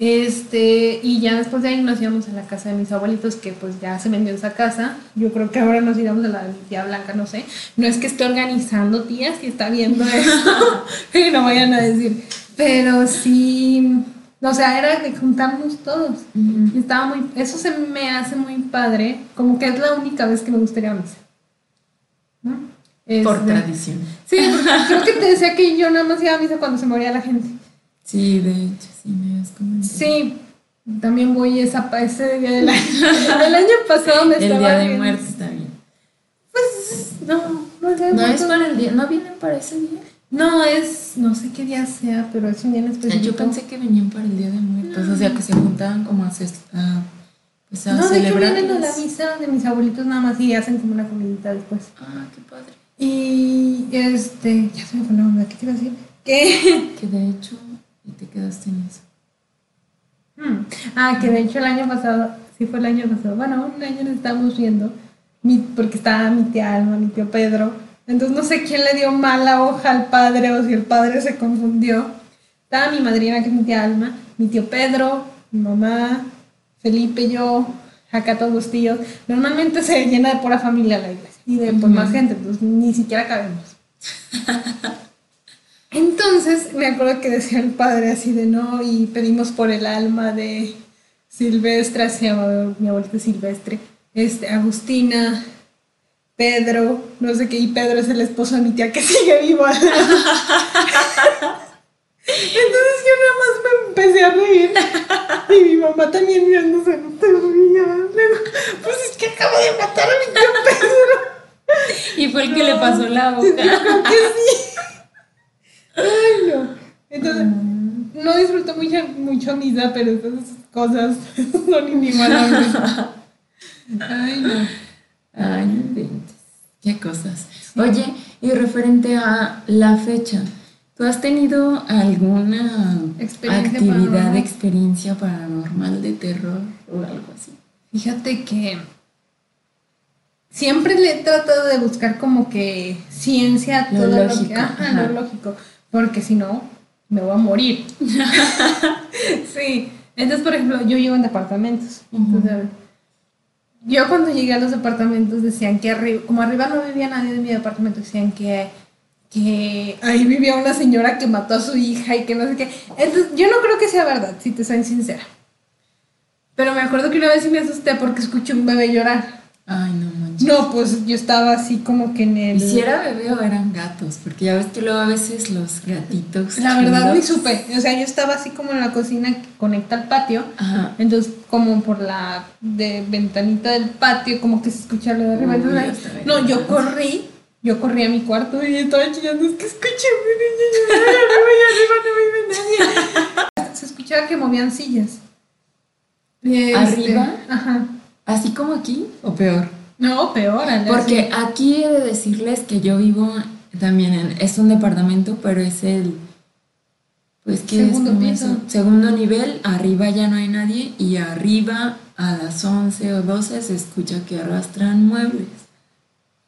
Este, y ya después de ahí nos íbamos a la casa de mis abuelitos, que pues ya se vendió esa casa. Yo creo que ahora nos iremos a la de mi tía Blanca, no sé. No es que esté organizando, tía, si está viendo esto, [laughs] [laughs] no vayan a decir. Pero sí, o sea, era de juntarnos todos. Y estaba muy, eso se me hace muy padre, como que es la única vez que me gustaría misa. ¿No? Por Este, tradición. Sí, [laughs] creo que te decía que yo nada más iba a misa cuando se moría la gente. Sí, de hecho, sí me has comentado. Sí, también voy esa, ese día del año. [laughs] El año pasado me El estaba día de bien. Pues no, no es No es para el día, no vienen para ese día. No, es, no sé qué día sea, pero es un día en específico. Yo pensé que venían para el día de muertos, o sea que se juntaban como a, ces- a, pues a No, de hecho vienen a la misa de mis abuelitos nada más y hacen como una comidita después. Ah, qué padre. Y este, ya se me fue la onda, ¿qué te iba a decir? Que, Que de hecho, te quedaste en eso. Hmm. ah, que de hecho el año pasado, sí fue el año pasado, bueno, un año nos estábamos viendo, mi- porque estaba mi tía Alma, mi tío Pedro, entonces no sé quién le dio mala hoja al padre o si el padre se confundió. Estaba mi madrina, que es mi tía Alma, mi tío Pedro, mi mamá, Felipe, yo, acá todos los tíos. Normalmente se llena de pura familia la iglesia y de pues, más gente, entonces ni siquiera cabemos. [laughs] Entonces me acuerdo que decía el padre así de no y pedimos por el alma de, Silvestre, se llama mi abuelita Silvestre, este, Agustina, Pedro, no sé qué, y Pedro es el esposo de mi tía que [laughs] sigue vivo. Entonces yo nada más me empecé a reír. Y mi mamá también mirándose, no te rías. Pues es que acabo de matar a mi tío Pedro. Y fue el que le pasó la boca. Yo creo que sí. Ay, no. Entonces, no disfruto mucho, mucho misa, pero estas cosas [laughs] son inigualables. Ay, no. Ay, no inventes. Qué cosas. Oye, y referente a la fecha, ¿tú has tenido alguna Experiencia actividad, paranormal. experiencia paranormal de terror o algo así? Fíjate que siempre le he tratado de buscar como que ciencia a Lo todo lo, lógico, que, ajá, ajá. lo lógico, porque si no me voy a morir. [laughs] sí. Entonces, por ejemplo, yo vivo en departamentos. Ujú. Entonces, yo cuando llegué a los departamentos decían que arriba, como arriba no vivía nadie de mi departamento, decían que, que ahí vivía una señora que mató a su hija y que no sé qué. Entonces, yo no creo que sea verdad, si te soy sincera. Pero me acuerdo que una vez sí me asusté porque escuché un bebé llorar. Ay, no. No, pues yo estaba así como que en el... ¿Y si era bebé o eran gatos? Porque ya ves que luego a veces los gatitos. La verdad ni supe. O sea, yo estaba así como en la cocina que conecta al patio. Ajá. Entonces, como por la de ventanita del patio, como que se escucha lo de arriba. Uy, no, yo corrí, yo corrí a mi cuarto y estaba chillando, es que escuché una niña arriba y arriba no vive nadie. [laughs] Se escuchaba que movían sillas. Este, ¿Arriba? Ajá. ¿Así como aquí o peor? No, peor. al- Porque así. aquí he de decirles que yo vivo también en, es un departamento, pero es el pues que Segundo es piso. segundo nivel, arriba ya no hay nadie y arriba a las 11 o 12 se escucha que arrastran muebles.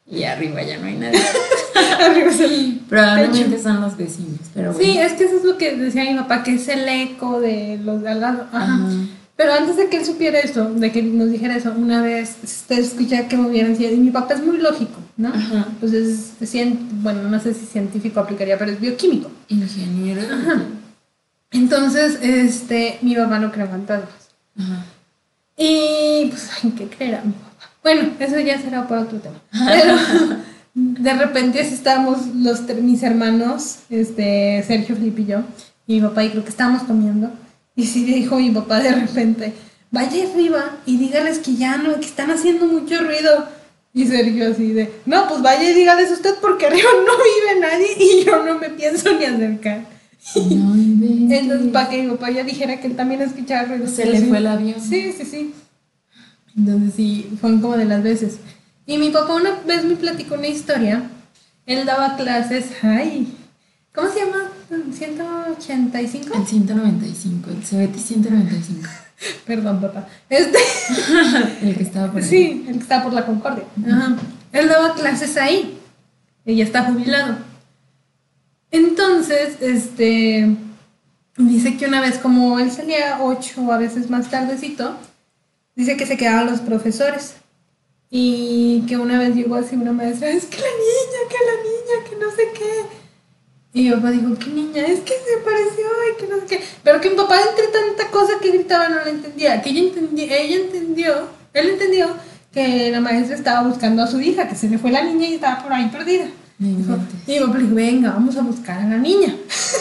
Y arriba ya no hay nadie. [laughs] Arriba es el Probablemente son los vecinos, pero bueno. Sí, es que eso es lo que decía mi papá, que es el eco de los de al lado. Ajá. Ajá. Pero antes de que él supiera eso, de que nos dijera eso, una vez usted escucha que movieran sillas, y mi papá es muy lógico, ¿no? Ajá. Entonces, es cien- bueno, no sé si científico aplicaría, pero es bioquímico. Ingeniero. Entonces, este, mi papá no cree en fantasmas. Ajá. Y pues, ay, ¿qué creerá mi papá? Bueno, eso ya será para otro tema. Pero de repente así estábamos los mis hermanos, este, Sergio, Felipe y yo, y mi papá, y creo que estábamos comiendo. Y sí dijo mi papá de repente, vaya arriba y dígales que ya no, que están haciendo mucho ruido. Y Sergio así de, no, pues vaya y dígales usted porque arriba [laughs] no vive nadie y yo no me pienso ni acercar. No. Entonces, para que mi papá ya dijera que él también escuchaba ruido. Se le fue el avión. Sí, sí, sí. Entonces sí, fueron como de las veces. Y mi papá una vez me platicó una historia. Él daba clases, ay, ¿cómo se llama? 185. El 195, el CBT 195. [laughs] Perdón, papá. Este, [laughs] El que estaba por ahí. sí, el que estaba por la Concordia. Ajá. Él daba clases ahí. Ella está jubilado. Entonces, este, dice que una vez, como él salía ocho a veces más tardecito, dice que se quedaban los profesores. Y que una vez llegó así una maestra, es que la niña, que la niña, que no sé qué. Y mi papá dijo, ¿qué niña? Es que se pareció y que no sé qué. Pero que mi papá entre tanta cosa que gritaba no la entendía. Que ella, entendi- ella entendió, él entendió que la maestra estaba buscando a su hija, que se le fue la niña y estaba por ahí perdida. Dijo, y mi papá dijo, venga, vamos a buscar a la niña.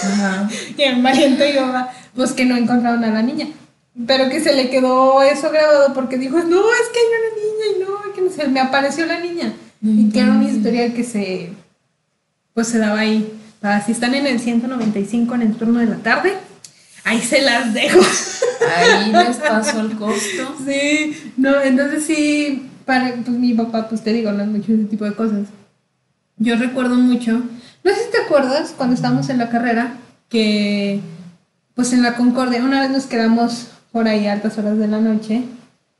Ajá. [laughs] Y el valiente y papá, pues que no encontraron a la niña. Pero que se le quedó eso grabado porque dijo, no, es que hay una niña y no, que no sé, me apareció la niña. Y que era una historia que se, pues se daba ahí. Para si están en el 195 en el turno de la tarde, ahí se las dejo. Ahí les [laughs] pasó el costo. Sí, no, entonces sí, para pues mi papá, pues te digo, no es mucho ese tipo de cosas. Yo recuerdo mucho, no sé si te acuerdas cuando estábamos en la carrera, que pues en la Concordia, una vez nos quedamos por ahí a altas horas de la noche,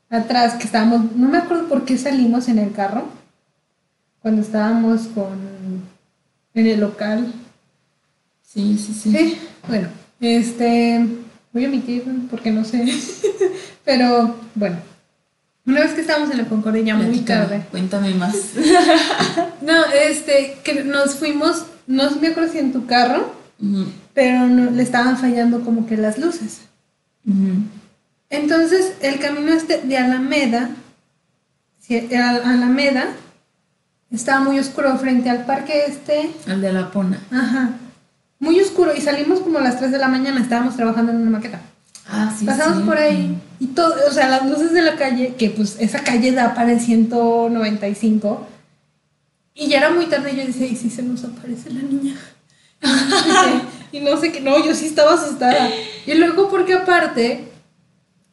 atrás, que estábamos, no me acuerdo por qué salimos en el carro, cuando estábamos con, en el local, Sí, sí, sí. Sí, bueno, este, voy a omitir porque no sé, [laughs] pero bueno, una vez que estábamos en la Concordia ya muy tarde, Cuéntame más. [laughs] no, este, que nos fuimos, no me acuerdo si en tu carro, pero no, le estaban fallando como que las luces. Entonces, el camino este de Alameda, Alameda, estaba muy oscuro frente al parque este. El de la pona. Ajá. Muy oscuro y salimos como a las 3 de la mañana, estábamos trabajando en una maqueta. Ah, sí. Pasamos sí. por ahí y todo, o sea, las luces de la calle, que pues esa calle da para el 195. Y ya era muy tarde y yo decía, ¿y si se nos aparece la niña? y no sé qué, no, yo sí estaba asustada. Y luego porque aparte,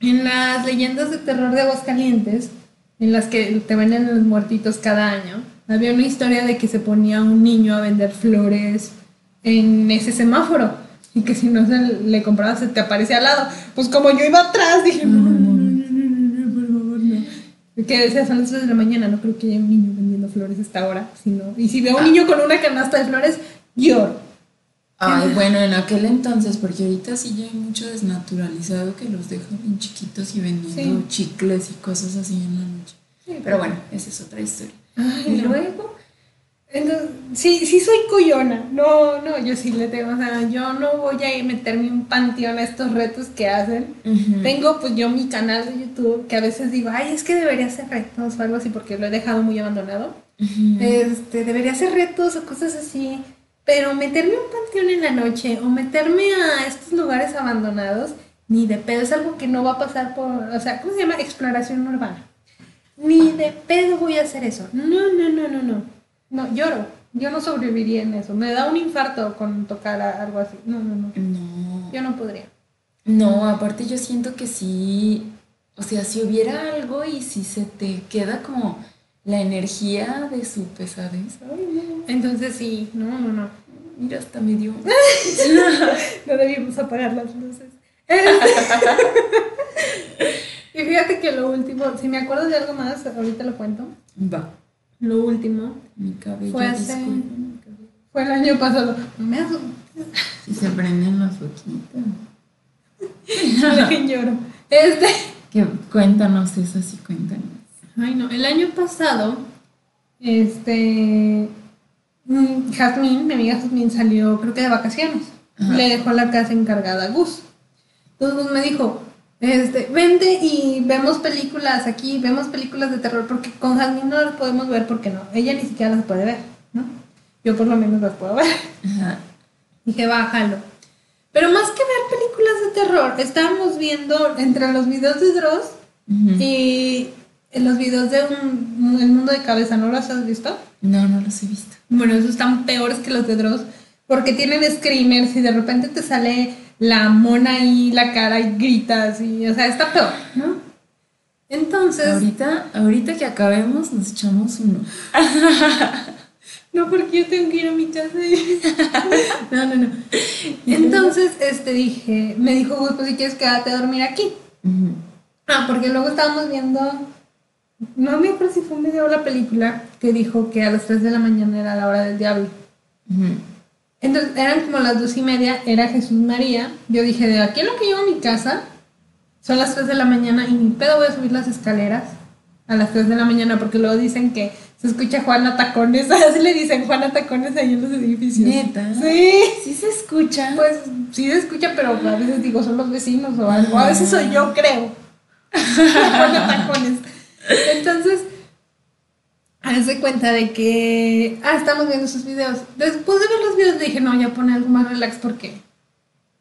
en las leyendas de terror de Aguascalientes, en las que te venden los muertitos cada año, había una historia de que se ponía un niño a vender flores en ese semáforo y que si no se le compraba se te aparecía al lado. Pues como yo iba atrás, dije, no, no, no, no, no, no, por favor, no. Que decía, son las 3 de la mañana, no creo que haya un niño vendiendo flores a esta hora, sino, y si veo a un niño con una canasta de flores, lloro. Ay, bueno, en aquel entonces, porque ahorita sí ya hay mucho desnaturalizado que los dejan bien chiquitos y vendiendo Sí. chicles y cosas así en la noche. Pero bueno, esa es otra historia. Ay, y luego, Entonces, sí, sí soy coyona. No, no, yo sí le tengo, o sea, yo no voy a ir meterme un panteón a estos retos que hacen. Tengo pues yo mi canal de YouTube que a veces digo, ay, es que debería hacer retos o algo así porque lo he dejado muy abandonado. Este, debería hacer retos o cosas así. Pero meterme a un panteón en la noche o meterme a estos lugares abandonados, ni de pedo, es algo que no va a pasar por, o sea, ¿cómo se llama? Exploración urbana. Ni de pedo voy a hacer eso. No, no, no, no, no. No, lloro. Yo no sobreviviría en eso. Me da un infarto con tocar algo así. No, no, no. No. Yo no podría. No, aparte yo siento que sí, o sea, si hubiera algo y si se te queda como la energía de su pesadez. Ay, no. Entonces sí, no, no, no. Mira, hasta me dio. [laughs] No debíamos apagar las luces. [laughs] y fíjate que lo último, si me acuerdo de algo más, ahorita lo cuento. Va. Lo último Mi cabello. Fue hace- fue el año pasado. Me aso- Si se prenden los foquitos. [laughs] Dejen lloro. Este. Que cuéntanos eso, sí, cuéntanos. Ay, no. El año pasado, este. Jazmín, mi amiga Jazmín salió, creo que de vacaciones. Ajá. Le dejó la casa encargada a Gus. Entonces Gus me dijo, este, vente y vemos películas aquí, vemos películas de terror, porque con Jazmín no las podemos ver porque no. Ella ni siquiera las puede ver, ¿no? Yo por lo menos las puedo ver. Ajá. [laughs] Dije, bájalo. Pero más que ver películas de terror, estábamos viendo entre los videos de Dross Ujú. y en los videos de un, El Mundo de Cabeza, ¿no los has visto? No, no los he visto. Bueno, esos están peores que los de Dross porque tienen screamers y de repente te sale la mona ahí, la cara y gritas y, o sea, está peor, ¿no? Entonces, Ahorita, ahorita que acabemos, nos echamos uno. [laughs] no, porque yo tengo que ir a mi casa y... [laughs] no, no, no. Entonces, este, dije, me dijo, "Gus, pues si quieres quédate a dormir aquí. Ah, porque luego estábamos viendo, no me acuerdo si fue un video o la película, que dijo que a las 3 de la mañana era la hora del diablo. Entonces eran como las dos y media, era Jesús María. Yo dije, de aquí a lo que llego a mi casa, son las 3 de la mañana y ni pedo voy a subir las escaleras a las 3 de la mañana porque luego dicen que se escucha Juana Tacones, [laughs] así le dicen Juana Tacones ahí en los edificios. ¿Neta? Sí. Sí se escucha. Pues sí se escucha, pero a veces digo, son los vecinos o algo. A veces soy yo, creo. [laughs] Juana Tacones. Entonces, hazte cuenta de que. Ah, estamos viendo sus videos. Después de ver los videos dije, no, ya pone algo más relax porque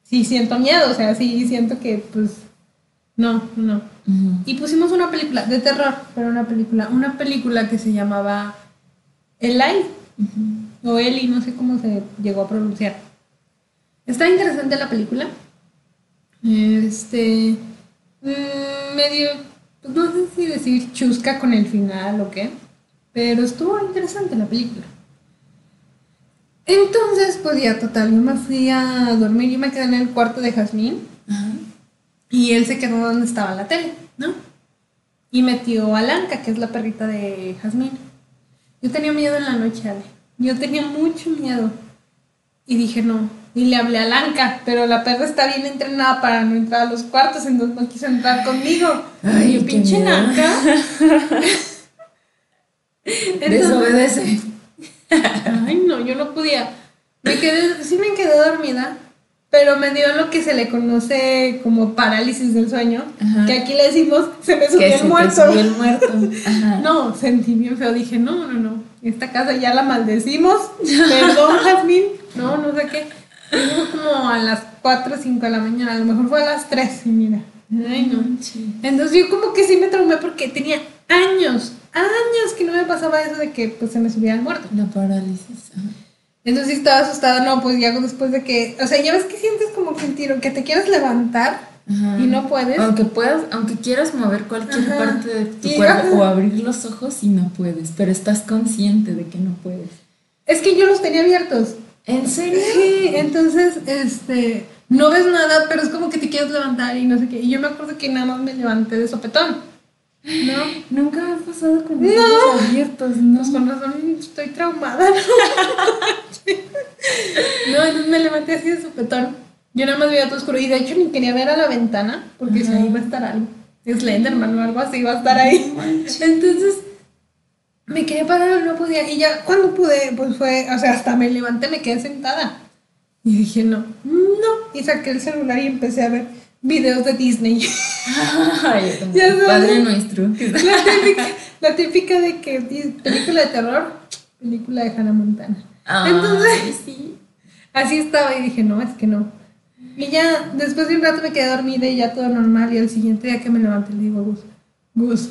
sí siento miedo, o sea, sí siento que, pues, no, no. Y pusimos una película de terror, pero una película, una película que se llamaba Eli, o Eli, no sé cómo se llegó a pronunciar. Está interesante la película. Este, mm, medio, pues no sé si decir chusca con el final o qué, pero estuvo interesante la película. Entonces, pues ya total, yo me fui a dormir, yo me quedé en el cuarto de Jazmín. Ajá. Y él se quedó donde estaba la tele, ¿no? Y metió a Lanka, que es la perrita de Jazmín. Yo tenía miedo en la noche, Ale. Yo tenía mucho miedo. Y dije, no. Y le hablé a Lanka, pero la perra está bien entrenada para no entrar a los cuartos, entonces no quiso entrar conmigo. Ay, y yo, pinche miedo. [laughs] Desobedece. Ay, no, yo no podía. Me quedé, sí me quedé dormida. pero me dio lo que se le conoce como parálisis del sueño, Ajá. que aquí le decimos se me Que subió se el te muerto. subió el muerto. Ajá. No, sentí bien feo, dije, no, no, no, esta casa ya la maldecimos, perdón, [laughs] Jazmín, no, no sé qué. Fue como a las 4 o 5 de la mañana, a lo mejor fue a las 3, y mira, ay no. Sí. Entonces yo como que sí me traumé porque tenía años, años que no me pasaba eso de que pues se me subía el muerto. La parálisis. ajá. Entonces sí estaba asustada, no, pues ya después de que, o sea, ya ves que sientes como que el tiro, que te quieres levantar Ajá. y no puedes. Aunque puedas, aunque quieras mover cualquier Ajá. parte de tu cuerpo o abrir los ojos y no puedes, pero estás consciente de que no puedes. Es que yo los tenía abiertos. ¿En serio? Sí, entonces, este, no ves nada, pero es como que te quieres levantar y no sé qué. Y yo me acuerdo que nada más me levanté de sopetón. ¿No? Nunca me ha pasado con No. los ojos abiertos, no. Pues con razón estoy traumada. ¿no? [laughs] no, entonces me levanté así de sopetón. Yo nada más veía todo oscuro y de hecho ni quería ver a la ventana porque si ahí va a estar algo. Slenderman o algo así va a estar ahí. Entonces me quería parar, no podía. Y ya cuando pude, pues fue, o sea, hasta me levanté, me quedé sentada. Y dije, no, no. Y saqué el celular y empecé a ver videos de Disney. Ay, [laughs] Ya sabes. Padre nuestro. [laughs] la, típica, la típica de que película de terror, película de Hannah Montana. Ay, Entonces, sí. así estaba y dije, no, es que no. Y ya después de un rato me quedé dormida y ya todo normal. Y al siguiente día que me levanté le digo, Gus, Gus,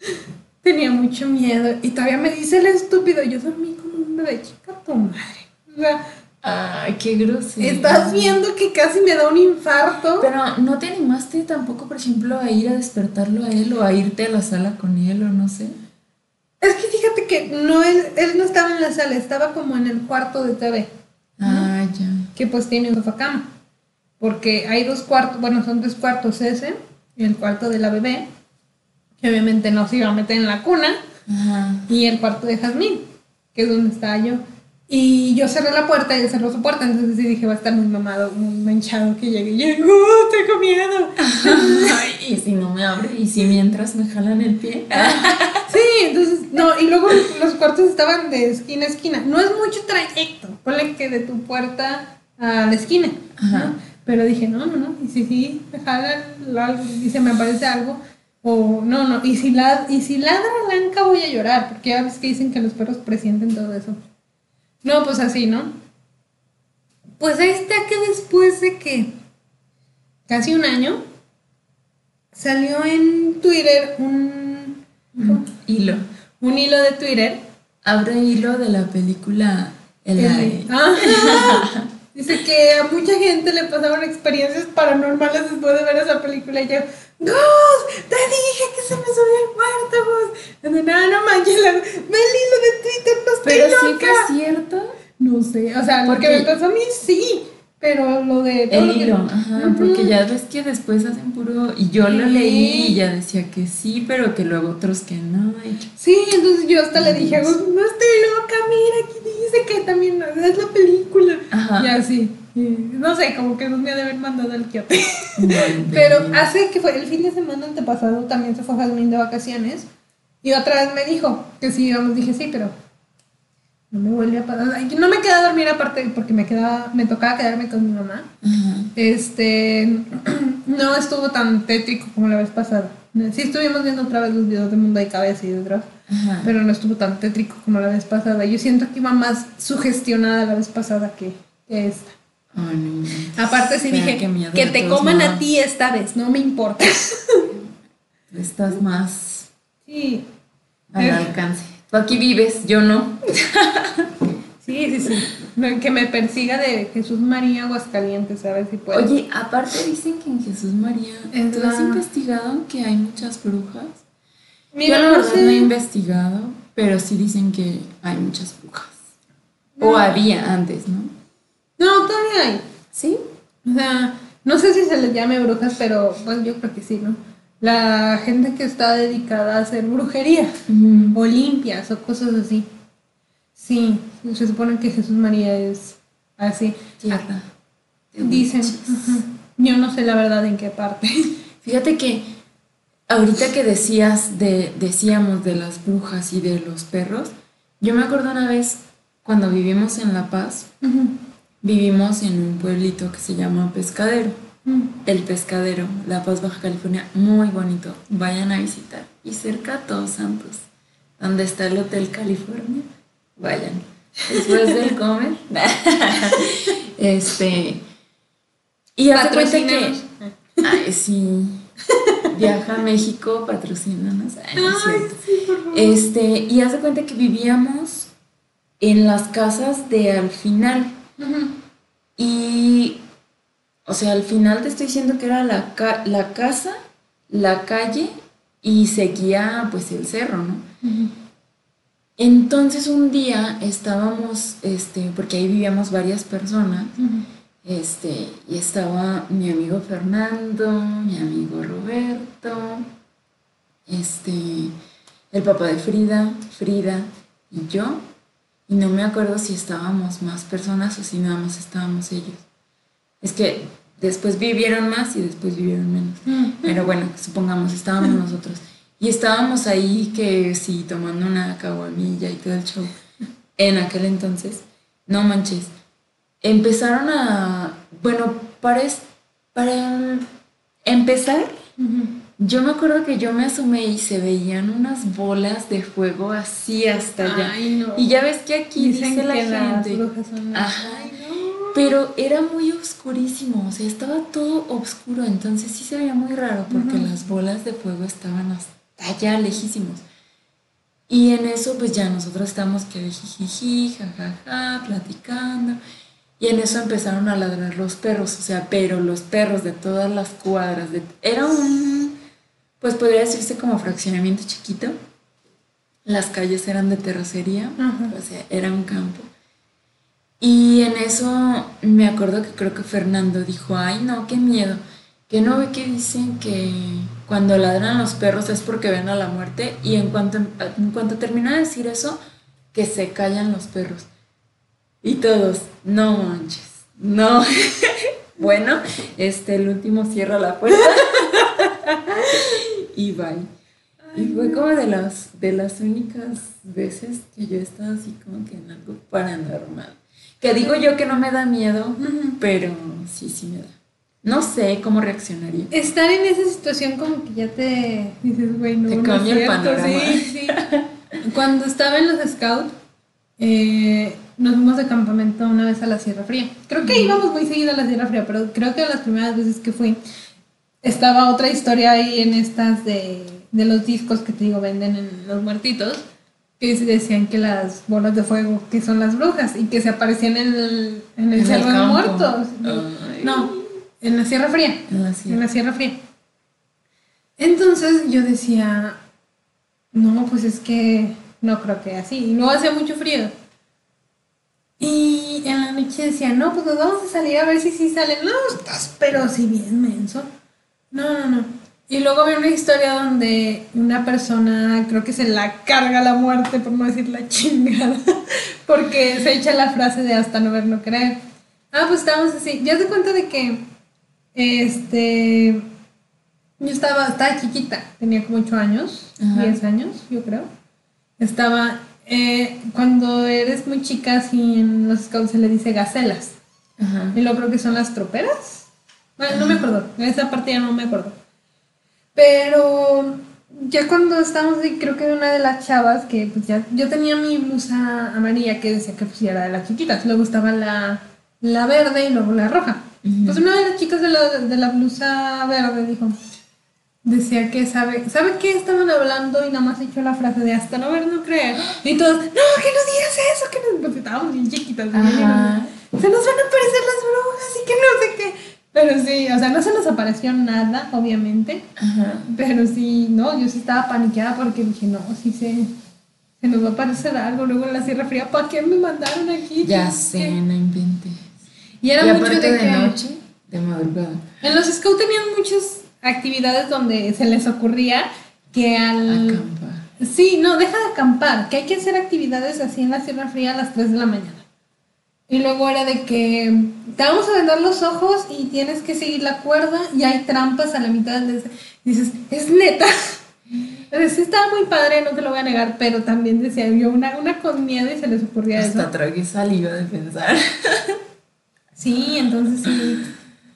[laughs] tenía mucho miedo. Y todavía me dice el estúpido, yo dormí como un bebé chica, tu madre. O sea, Ay, qué grosero. estás viendo que casi me da un infarto. Pero no te animaste tampoco, por ejemplo, a ir a despertarlo a él o a irte a la sala con él o no sé. Es que fíjate que no, él, él no estaba en la sala, estaba como en el cuarto de TV. Ah, ya. que pues tiene un sofá cama. Porque hay dos cuartos, bueno, son tres cuartos ese, y el cuarto de la bebé, que obviamente no se iba a meter en la cuna, Ajá. y el cuarto de Jazmín, que es donde estaba yo. Y yo cerré la puerta y él cerró su puerta, entonces sí dije, va a estar muy mamado, muy manchado que llegue. Y yo, "Uh, tengo miedo. Ay, [laughs] y si no me abre, y si mientras me jalan el pie. [laughs] Sí, entonces, no, y luego los cuartos estaban de esquina a esquina. No es mucho trayecto, ponle que de tu puerta a la esquina. Ajá. ¿no? Pero dije, no, no, no, y si sí, me jalan algo, y se me aparece algo, o no, no, y si, la, y si ladra Blanca voy a llorar, porque ya ves que dicen que los perros presienten todo eso. No, pues así, ¿no? Pues ahí está que después de que casi un año salió en Twitter un, Hilo. un hilo de Twitter. Abre hilo de la película El Aire. Ajá. [laughs] Dice que a mucha gente le pasaron experiencias paranormales después de ver esa película y yo, Gus, te dije que se me subió el muerto, Gus. No, no manches, la- ve el hilo de Twitter, no estoy Pero sí loca. fue cierto. No sé, o sea, lo que Porque- me pasó a mí sí, pero lo de... todo El lo que- ajá, porque ya ves que después hacen puro. Y yo lo leí y ya decía que sí, pero que luego otros que no. y- Sí, entonces yo hasta le dije a no estoy loca, mira, aquí dice que también es la película. Ajá. Y así, no sé, como que Gus me ha de haber mandado al quiote. No [laughs] Pero hace que fue el fin de semana antepasado también se fue Jazmín de vacaciones y otra vez me dijo que sí íbamos, dije sí, pero no me vuelve a pasar. No me quedé a dormir aparte porque me quedaba, me tocaba quedarme con mi mamá. Este [clears throat] no estuvo tan tétrico como la vez pasada. Sí estuvimos viendo otra vez los videos de Mundo y Cabeza y de otros, pero no estuvo tan tétrico como la vez pasada. Yo siento que iba más sugestionada la vez pasada que, que esta. Ay, no. Aparte sí dije que te coman a ti esta vez, no me importa. [laughs] Estás más Sí, al alcance. Tú aquí vives, yo no. [laughs] sí, sí, sí. Que me persiga de Jesús María Aguascalientes, a ver si puedo. Oye, aparte dicen que en Jesús María. ¿Tú has investigado que hay muchas brujas? Mira, yo la no verdad no he investigado, pero sí dicen que hay muchas brujas. O había antes, ¿no? No, todavía hay. Sí. O sea, no sé si se les llame brujas, pero bueno, yo creo que sí, ¿no? La gente que está dedicada a hacer brujería, o limpias, o cosas así. Sí, se supone que Jesús María es así. Tierra. Dicen. Yo no sé la verdad en qué parte. [laughs] Fíjate que ahorita que decías de, decíamos de las brujas y de los perros, yo me acuerdo una vez cuando vivimos en La Paz, vivimos en un pueblito que se llama Pescadero. Mm. El Pescadero, La Paz, Baja California, muy bonito. Vayan a visitar. Y cerca a Todos Santos, donde está el Hotel California. Vayan. Después del [laughs] comer. [laughs] este. Y haz de cuenta que. Ay, sí. Viaja a México, patrocínanos. Ay, no es Ay, cierto. sí, por favor. Este, y haz de cuenta que vivíamos en las casas de al final. Y, o sea, al final te estoy diciendo que era la, ca- la casa, la calle y seguía pues el cerro, ¿no? Entonces un día estábamos, este, porque ahí vivíamos varias personas, este, y estaba mi amigo Fernando, mi amigo Roberto, este, el papá de Frida, Frida y yo. Y no me acuerdo si estábamos más personas o si nada más estábamos ellos. Es que después vivieron más y después vivieron menos. Pero bueno, supongamos, estábamos nosotros. Y estábamos ahí que sí, tomando una caguamilla y todo el show. En aquel entonces, no manches. Empezaron a, bueno, para, es- para empezar, yo me acuerdo que yo me asomé y se veían unas bolas de fuego así hasta allá. Ay, no. Y ya ves que aquí Dicen dice la que las gente. brujas son las- Ajá. Ay, no. Pero era muy oscurísimo, o sea, estaba todo oscuro, entonces sí se veía muy raro porque las bolas de fuego estaban hasta allá lejísimos. Y en eso pues ya nosotros estábamos que jijiji, jajaja, platicando. Y en eso empezaron a ladrar los perros, o sea, pero los perros de todas las cuadras. De, era un, pues podría decirse como fraccionamiento chiquito. Las calles eran de terracería, o sea, era un campo. Y en eso me acuerdo que creo que Fernando dijo, ay no, qué miedo. Que no ve que dicen que cuando ladran los perros es porque ven a la muerte y en cuanto, en cuanto termina de decir eso, que se callan los perros. Y todos, no manches, no. [laughs] bueno, este, el último cierra la puerta [laughs] y bye. Y fue como de las, de las únicas veces que yo he estado así como que en algo paranormal. Que digo yo que no me da miedo, pero sí, sí me da. No sé cómo reaccionaría. Estar en esa situación como que ya te dices, güey, no, Te no cambia el cierto". panorama. Sí, sí. Cuando estaba en los scouts, eh, nos fuimos de campamento una vez a la Sierra Fría. Creo que íbamos muy seguido a la Sierra Fría, pero creo que las primeras veces que fui estaba otra historia ahí en estas de, de los discos que te digo venden en los muertitos. Que decían que las bolas de fuego, que son las brujas, y que se aparecían en el, en el En el cerro de campo. muertos. Ay. No, en la Sierra Fría. En la sierra. En la Sierra Fría. Entonces yo decía, no, pues es que no creo que así. Y no hacía mucho frío. Y en la noche decía, no, pues nos vamos a salir a ver si sí salen. No, estás pero si bien menso. No, no, no. Y luego vi una historia donde una persona, creo que se la carga la muerte, por no decir la [laughs] chingada, porque se echa la frase de hasta no ver, no creer. Ah, pues estábamos así. Ya te cuenta de que, este, yo estaba, estaba chiquita, tenía como 8 años, Ajá. 10 años, yo creo. Estaba, eh, cuando eres muy chica, así en los scouts se le dice gacelas. Ajá. Y luego creo que son las troperas. Bueno, no me acuerdo. En esa parte ya no me acuerdo. Pero ya cuando estábamos ahí, creo que una de las chavas que pues ya yo tenía mi blusa amarilla que decía que pues era de las chiquitas. Luego estaba la, la verde y luego la roja. Pues una de las chicas de la, de la blusa verde dijo, decía que sabe, ¿sabe qué estaban hablando? Y nada más echó la frase de hasta no ver, no creer. Y todos, no, que no digas eso, que no, porque estábamos bien chiquitas. se nos van a aparecer las brujas y que no sé qué. Pero sí, o sea, no se nos apareció nada, obviamente. Ajá. Pero sí, no, yo sí estaba paniqueada porque dije, no, sí se, se nos va a aparecer algo luego en la Sierra Fría. ¿Para qué me mandaron aquí? Ya sé, no inventes. Y era y mucho de, de, que noche, de madrugada. en los scouts tenían muchas actividades donde se les ocurría que al... Acampar. Sí, no, deja de acampar, que hay que hacer actividades así en la Sierra Fría a las 3 de la mañana. Y luego era de que te vamos a vendar los ojos y tienes que seguir la cuerda y hay trampas a la mitad de ese- y dices, es neta. [laughs] Pero sí estaba muy padre, no te lo voy a negar, pero también decía yo una, una con miedo y se les ocurría Hasta eso. tragué saliva de pensar. [laughs] Sí, entonces sí.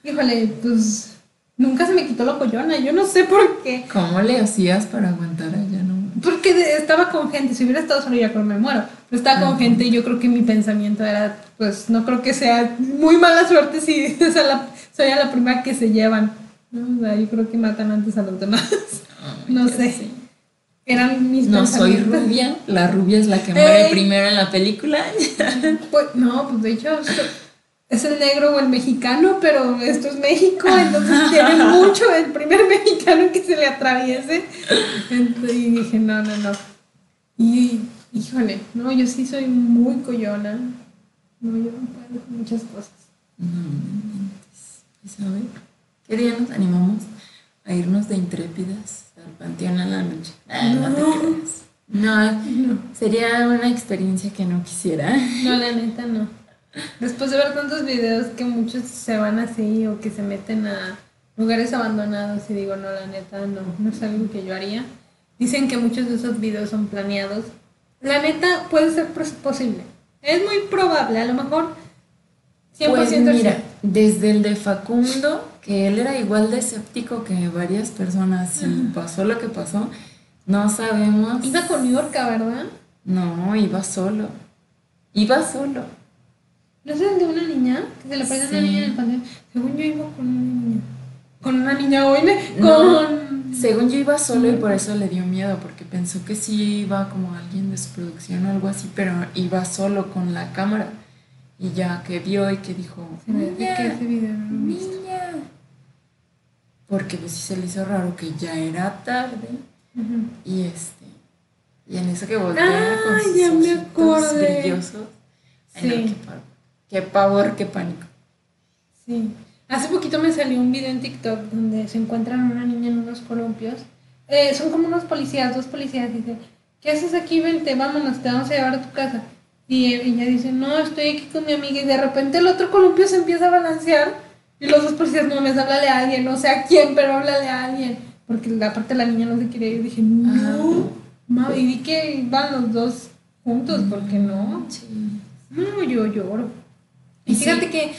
Híjole, pues nunca se me quitó la collona. Yo no sé por qué. ¿Cómo le hacías para aguantar allá? Porque estaba con gente. Si hubiera estado solo, ya creo que me muero. Pero estaba con gente y yo creo que mi pensamiento era, pues no creo que sea muy mala suerte si [laughs] o sea, la- soy a la primera que se llevan. ¿no? O sea, yo creo que matan antes a los demás. No sé. Eran mis No soy rubia, la rubia es la que muere Ey. primero en la película. Pues, no, pues de hecho es el negro o el mexicano, pero esto es México, entonces [laughs] tiene mucho el primer mexicano que se le atraviese. Entonces, y dije, no, no, no. Y, híjole, no, yo sí soy muy coyona. No, yo no puedo con muchas cosas. No. Pues a ver, ¿qué día nos animamos a irnos de intrépidas al panteón a la noche? Ah, no, te No. creas. No, No, sería una experiencia que no quisiera. no, la neta no. Después de ver tantos videos que muchos se van así o que se meten a lugares abandonados y digo, no, la neta no, no es algo que yo haría. Dicen que muchos de esos videos son planeados. La neta puede ser pos- posible. Es muy probable, a lo mejor 100% Pues sí. mira, desde el de Facundo, que él era igual de escéptico que varias personas y pasó lo que pasó, no sabemos. Iba con New York, ¿verdad? No, iba solo. Iba solo. ¿No es el de una niña? Que se le una Sí. niña en el panteón. Según yo iba con una niña. Con una niña, No, con... según yo iba solo y por eso le dio miedo, porque pensó que sí iba como alguien de su producción o algo así, pero iba solo con la cámara. Y ya que vio y que dijo, Se me hace que niña, ese video no niña. Porque pues sí se le hizo raro que ya era tarde y este, y en eso que voltea con Ay, sus ya me acordé. brillosos. Sí. Qué pavor, qué pánico. Sí. Hace poquito me salió un video en TikTok donde se encuentran una niña en unos columpios. Eh, son como unos policías, dos policías. Dice, ¿qué haces aquí? Vente, vámonos, te vamos a llevar a tu casa. Y ella dice, no, estoy aquí con mi amiga. Y de repente el otro columpio se empieza a balancear. Y los dos policías, no, me háblale a alguien, no sé a quién, pero háblale a alguien. Porque la parte de la niña no se quería ir. Dije, no, ma", y vi que iban los dos juntos, ¿por qué no? Sí. No, yo lloro. Y Sí. fíjate que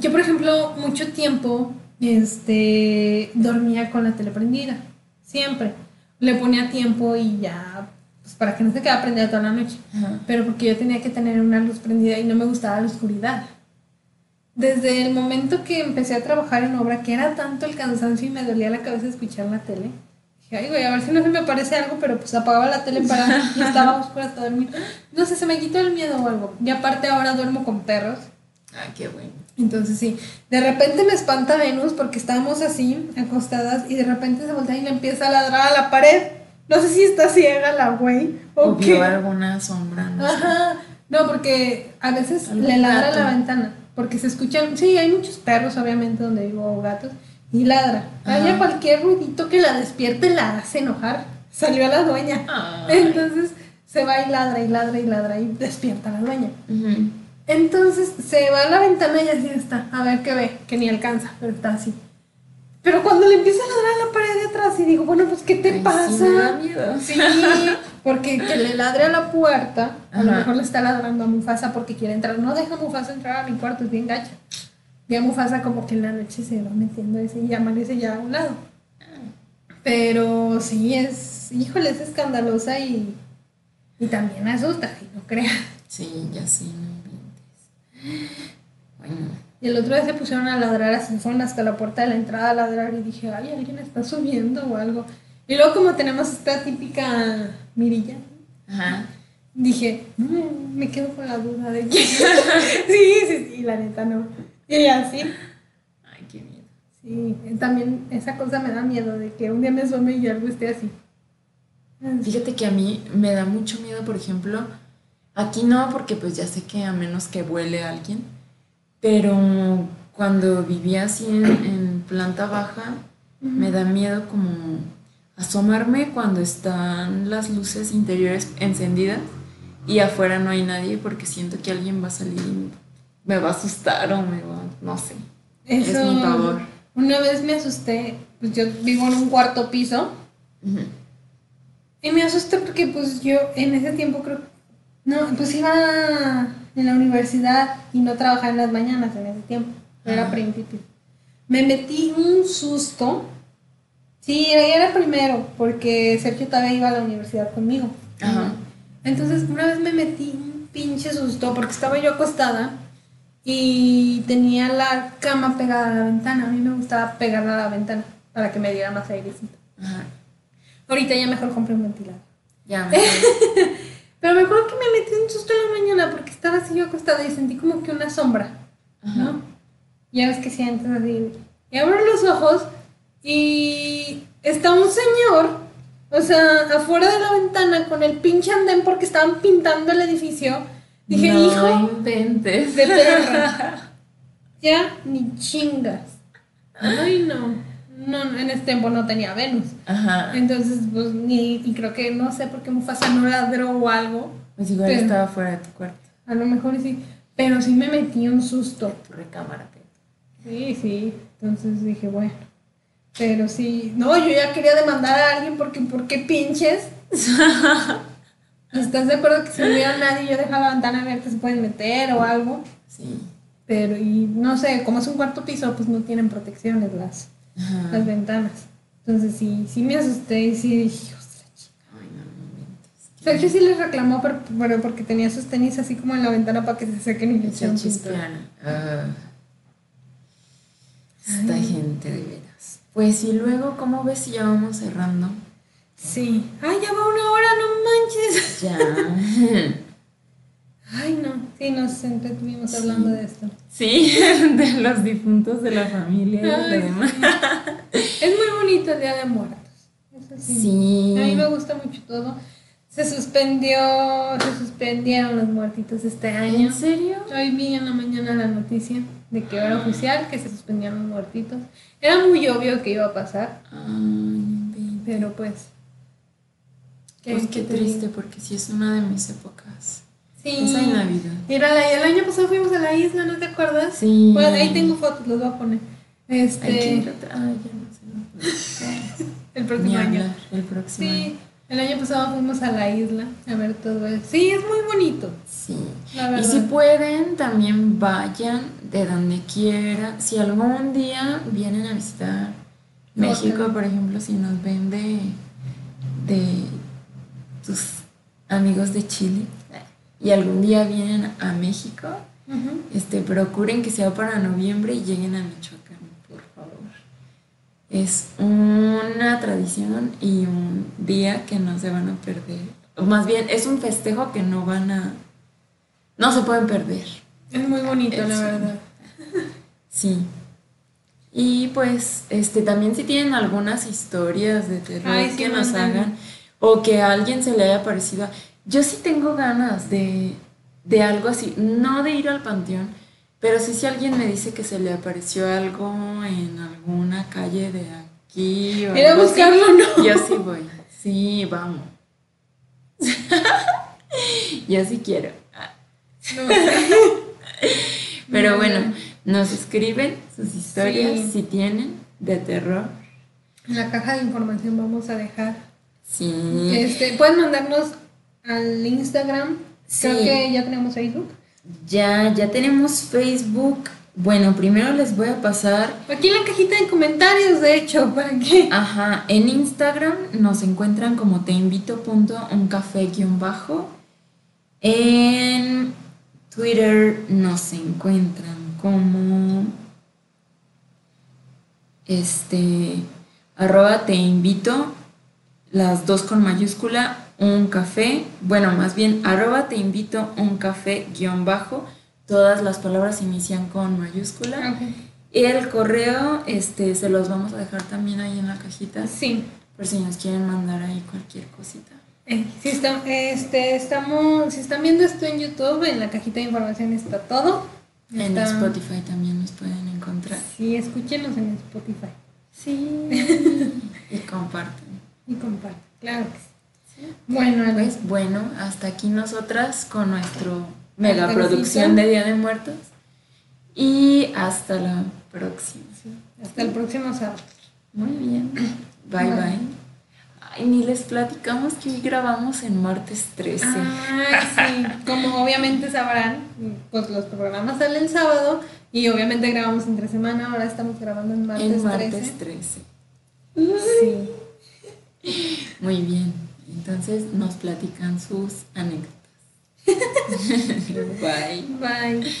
yo, por ejemplo, mucho tiempo este, dormía con la tele prendida. Siempre. Le ponía tiempo y ya, pues para que no se quedara prendida toda la noche. Ajá. Pero porque yo tenía que tener una luz prendida y no me gustaba la oscuridad. Desde el momento que empecé a trabajar en obra, que era tanto el cansancio y me dolía la cabeza escuchar la tele, dije, ay, güey, a ver si no se me aparece algo, pero pues apagaba la tele para y estaba [laughs] oscura hasta dormir. No sé, se me quitó el miedo o algo. Y aparte ahora duermo con perros. Ay, qué bueno. Entonces sí, de repente me espanta Venus porque estábamos así, acostadas, y de repente se voltea y le empieza a ladrar a la pared. No sé si está ciega la güey o, O qué. vio alguna sombra, no sé. Ajá. No, porque a veces le ladra a la ventana. Porque se escuchan, sí, hay muchos perros, obviamente, donde vivo, o gatos, y ladra. Ajá. ella cualquier ruidito que la despierte la hace enojar. Salió a la dueña. Ay. Entonces se va y ladra y ladra y ladra y despierta a la dueña. Entonces se va a la ventana y así está, a ver qué ve, que ni alcanza, pero está así. Pero cuando le empieza a ladrar a la pared de atrás y digo, bueno, pues ¿qué te Ay, sí pasa? me da miedo. Sí, porque que le ladre a la puerta, a lo mejor le está ladrando a Mufasa porque quiere entrar. No deja a Mufasa entrar a mi cuarto, es bien gacha. Y a Mufasa como que en la noche se va metiendo ese y amanece ya a un lado. Pero sí, es, híjole, es escandalosa y, y también asusta, y no creas. Sí, ya sí, no. Bueno, Y el otro día se pusieron a ladrar, así fueron hasta la puerta de la entrada a ladrar y dije, ay, alguien está subiendo o algo. Y luego como tenemos esta típica mirilla, ajá. dije, no, me quedo con la duda de que... [laughs] sí, sí, sí, la neta no. Y así, Ay, qué miedo. sí, también esa cosa me da miedo de que un día me asome y algo esté así. Fíjate que a mí me da mucho miedo, por ejemplo, aquí no, porque pues ya sé que a menos que vuele alguien, pero cuando vivía así en, en planta baja, me da miedo como asomarme cuando están las luces interiores encendidas y afuera no hay nadie porque siento que alguien va a salir y me va a asustar o me va, no sé. Es mi pavor. Una vez me asusté, pues yo vivo en un cuarto piso Ujú. Y me asusté porque pues yo en ese tiempo creo... No, pues iba... en la universidad y no trabajaba en las mañanas en ese tiempo. Era Ajá. principio. Me metí un susto. Sí, era primero, porque Sergio todavía iba a la universidad conmigo. Ajá. Entonces, una vez me metí un pinche susto porque estaba yo acostada y tenía la cama pegada a la ventana. A mí me gustaba pegarla a la ventana para que me diera más airecito. Ajá. Ahorita ya mejor compré un ventilador. Ya [laughs] Pero me acuerdo que me metí un susto en la mañana porque estaba así yo acostada y sentí como que una sombra, Ajá. ¿no? Ya ves que sientes así. Y abro los ojos y está un señor, o sea, afuera de la ventana con el pinche andén porque estaban pintando el edificio. Dije, no hijo inventes. de perra. [laughs] ya ni chingas. Ay, no. No, no, en ese tiempo no tenía Venus. Ajá. Entonces, pues ni, y creo que no sé por qué Mufasa no ladró o algo. Pues igual Pero- estaba fuera de tu cuarto. A lo mejor sí. Pero sí me metí un susto. Tu recámara. Sí, sí. Entonces dije, bueno. Pero sí. No, yo ya quería demandar a alguien porque, ¿por qué pinches? [laughs] ¿Estás de acuerdo que si no hubiera nadie yo dejaba la ventana abierta se pueden meter o algo? Sí. Pero, y no sé, como es un cuarto piso, pues no tienen protecciones las, Ajá. las ventanas. Entonces sí, sí me asusté y sí dije. Sergio sí les reclamó, pero, pero porque tenía sus tenis así como en la ventana para que se sequen y Se chispean. Ah. Esta gente de veras. Pues y luego, ¿cómo ves si ya vamos cerrando? Sí. Ay, ya va una hora, no manches. [laughs] Ya. [laughs] Ay, no. Sí, nos entretuvimos hablando de esto. Sí, [laughs] de los difuntos de la familia y Ay, demás. Es muy bonito el Día de Muertos. Eso sí. Sí. A mí me gusta mucho todo. Se suspendió, se suspendieron los muertitos este año. ¿En serio? Hoy vi en la mañana la noticia de que era oficial, que se suspendieron los muertitos. Era muy obvio que iba a pasar, Ay, pero pues... Pues qué te digo? triste, porque sí es una de mis épocas. Sí. Esa y Navidad. Mira, el año pasado fuimos a la isla, ¿no te acuerdas? Sí. Pues ahí tengo fotos, los voy a poner. Este, Ay, ya no sé. no [laughs] el próximo año. el próximo año. Sí, el año pasado fuimos a la isla a ver todo eso. Sí, es muy bonito, Sí. la Y verdad. si pueden, también vayan de donde quiera. Si algún día vienen a visitar México, por ejemplo, si nos ven de, de tus amigos de Chile y algún día vienen a México, este, procuren que sea para noviembre y lleguen a Michoacán, por favor. Es una tradición y un día que no se van a perder. O más bien, es un festejo que no van a... No se pueden perder. Es muy bonito, la verdad. Sí. Y pues, este, también si tienen algunas historias de terror Ay, que nos hagan o que a alguien se le haya parecido. Yo sí tengo ganas de, de algo así, no de ir al panteón, pero sí si alguien me dice que se le apareció algo en alguna calle de aquí o Ir a algo así, buscarlo, ¿no? Yo sí voy. Sí, vamos. [laughs] yo sí quiero. No, [laughs] Pero No, bueno, nos escriben sus historias Sí. si tienen de terror. en la caja de información vamos a dejar. Sí. Este, pueden mandarnos al Instagram. Creo Sí. que ya tenemos Facebook. Ya, ya tenemos Facebook. Bueno, primero les voy a pasar. Aquí en la cajita de comentarios, de hecho, para que. Ajá, en Instagram nos encuentran como te invito bajo. En Twitter nos encuentran como este arroba te invito las dos con mayúscula un café bueno más bien arroba te invito un café guion bajo todas las palabras inician con mayúscula el correo, este, se los vamos a dejar también ahí en la cajita. Sí. Por si nos quieren mandar ahí cualquier cosita. Eh, si, está- este, estamos, si están viendo esto en YouTube, en la cajita de información está todo. En Spotify también nos pueden encontrar. Sí, escúchenos en Spotify. Sí. [laughs] y comparten. Y compartan. Claro que sí. Bueno, Pues bueno, hasta aquí nosotras con nuestro mega producción de Día de Muertos. Y hasta la próxima. hasta el próximo sábado. Muy bien. Bye Bye. bye. Ay, ni les platicamos que hoy grabamos en martes 13. Ay, sí. Como obviamente sabrán, pues los programas salen sábado y obviamente grabamos entre semana. Ahora estamos grabando en martes, en martes 13. 13. Sí. Muy bien. Entonces nos platican sus anécdotas. [laughs] Bye. Bye.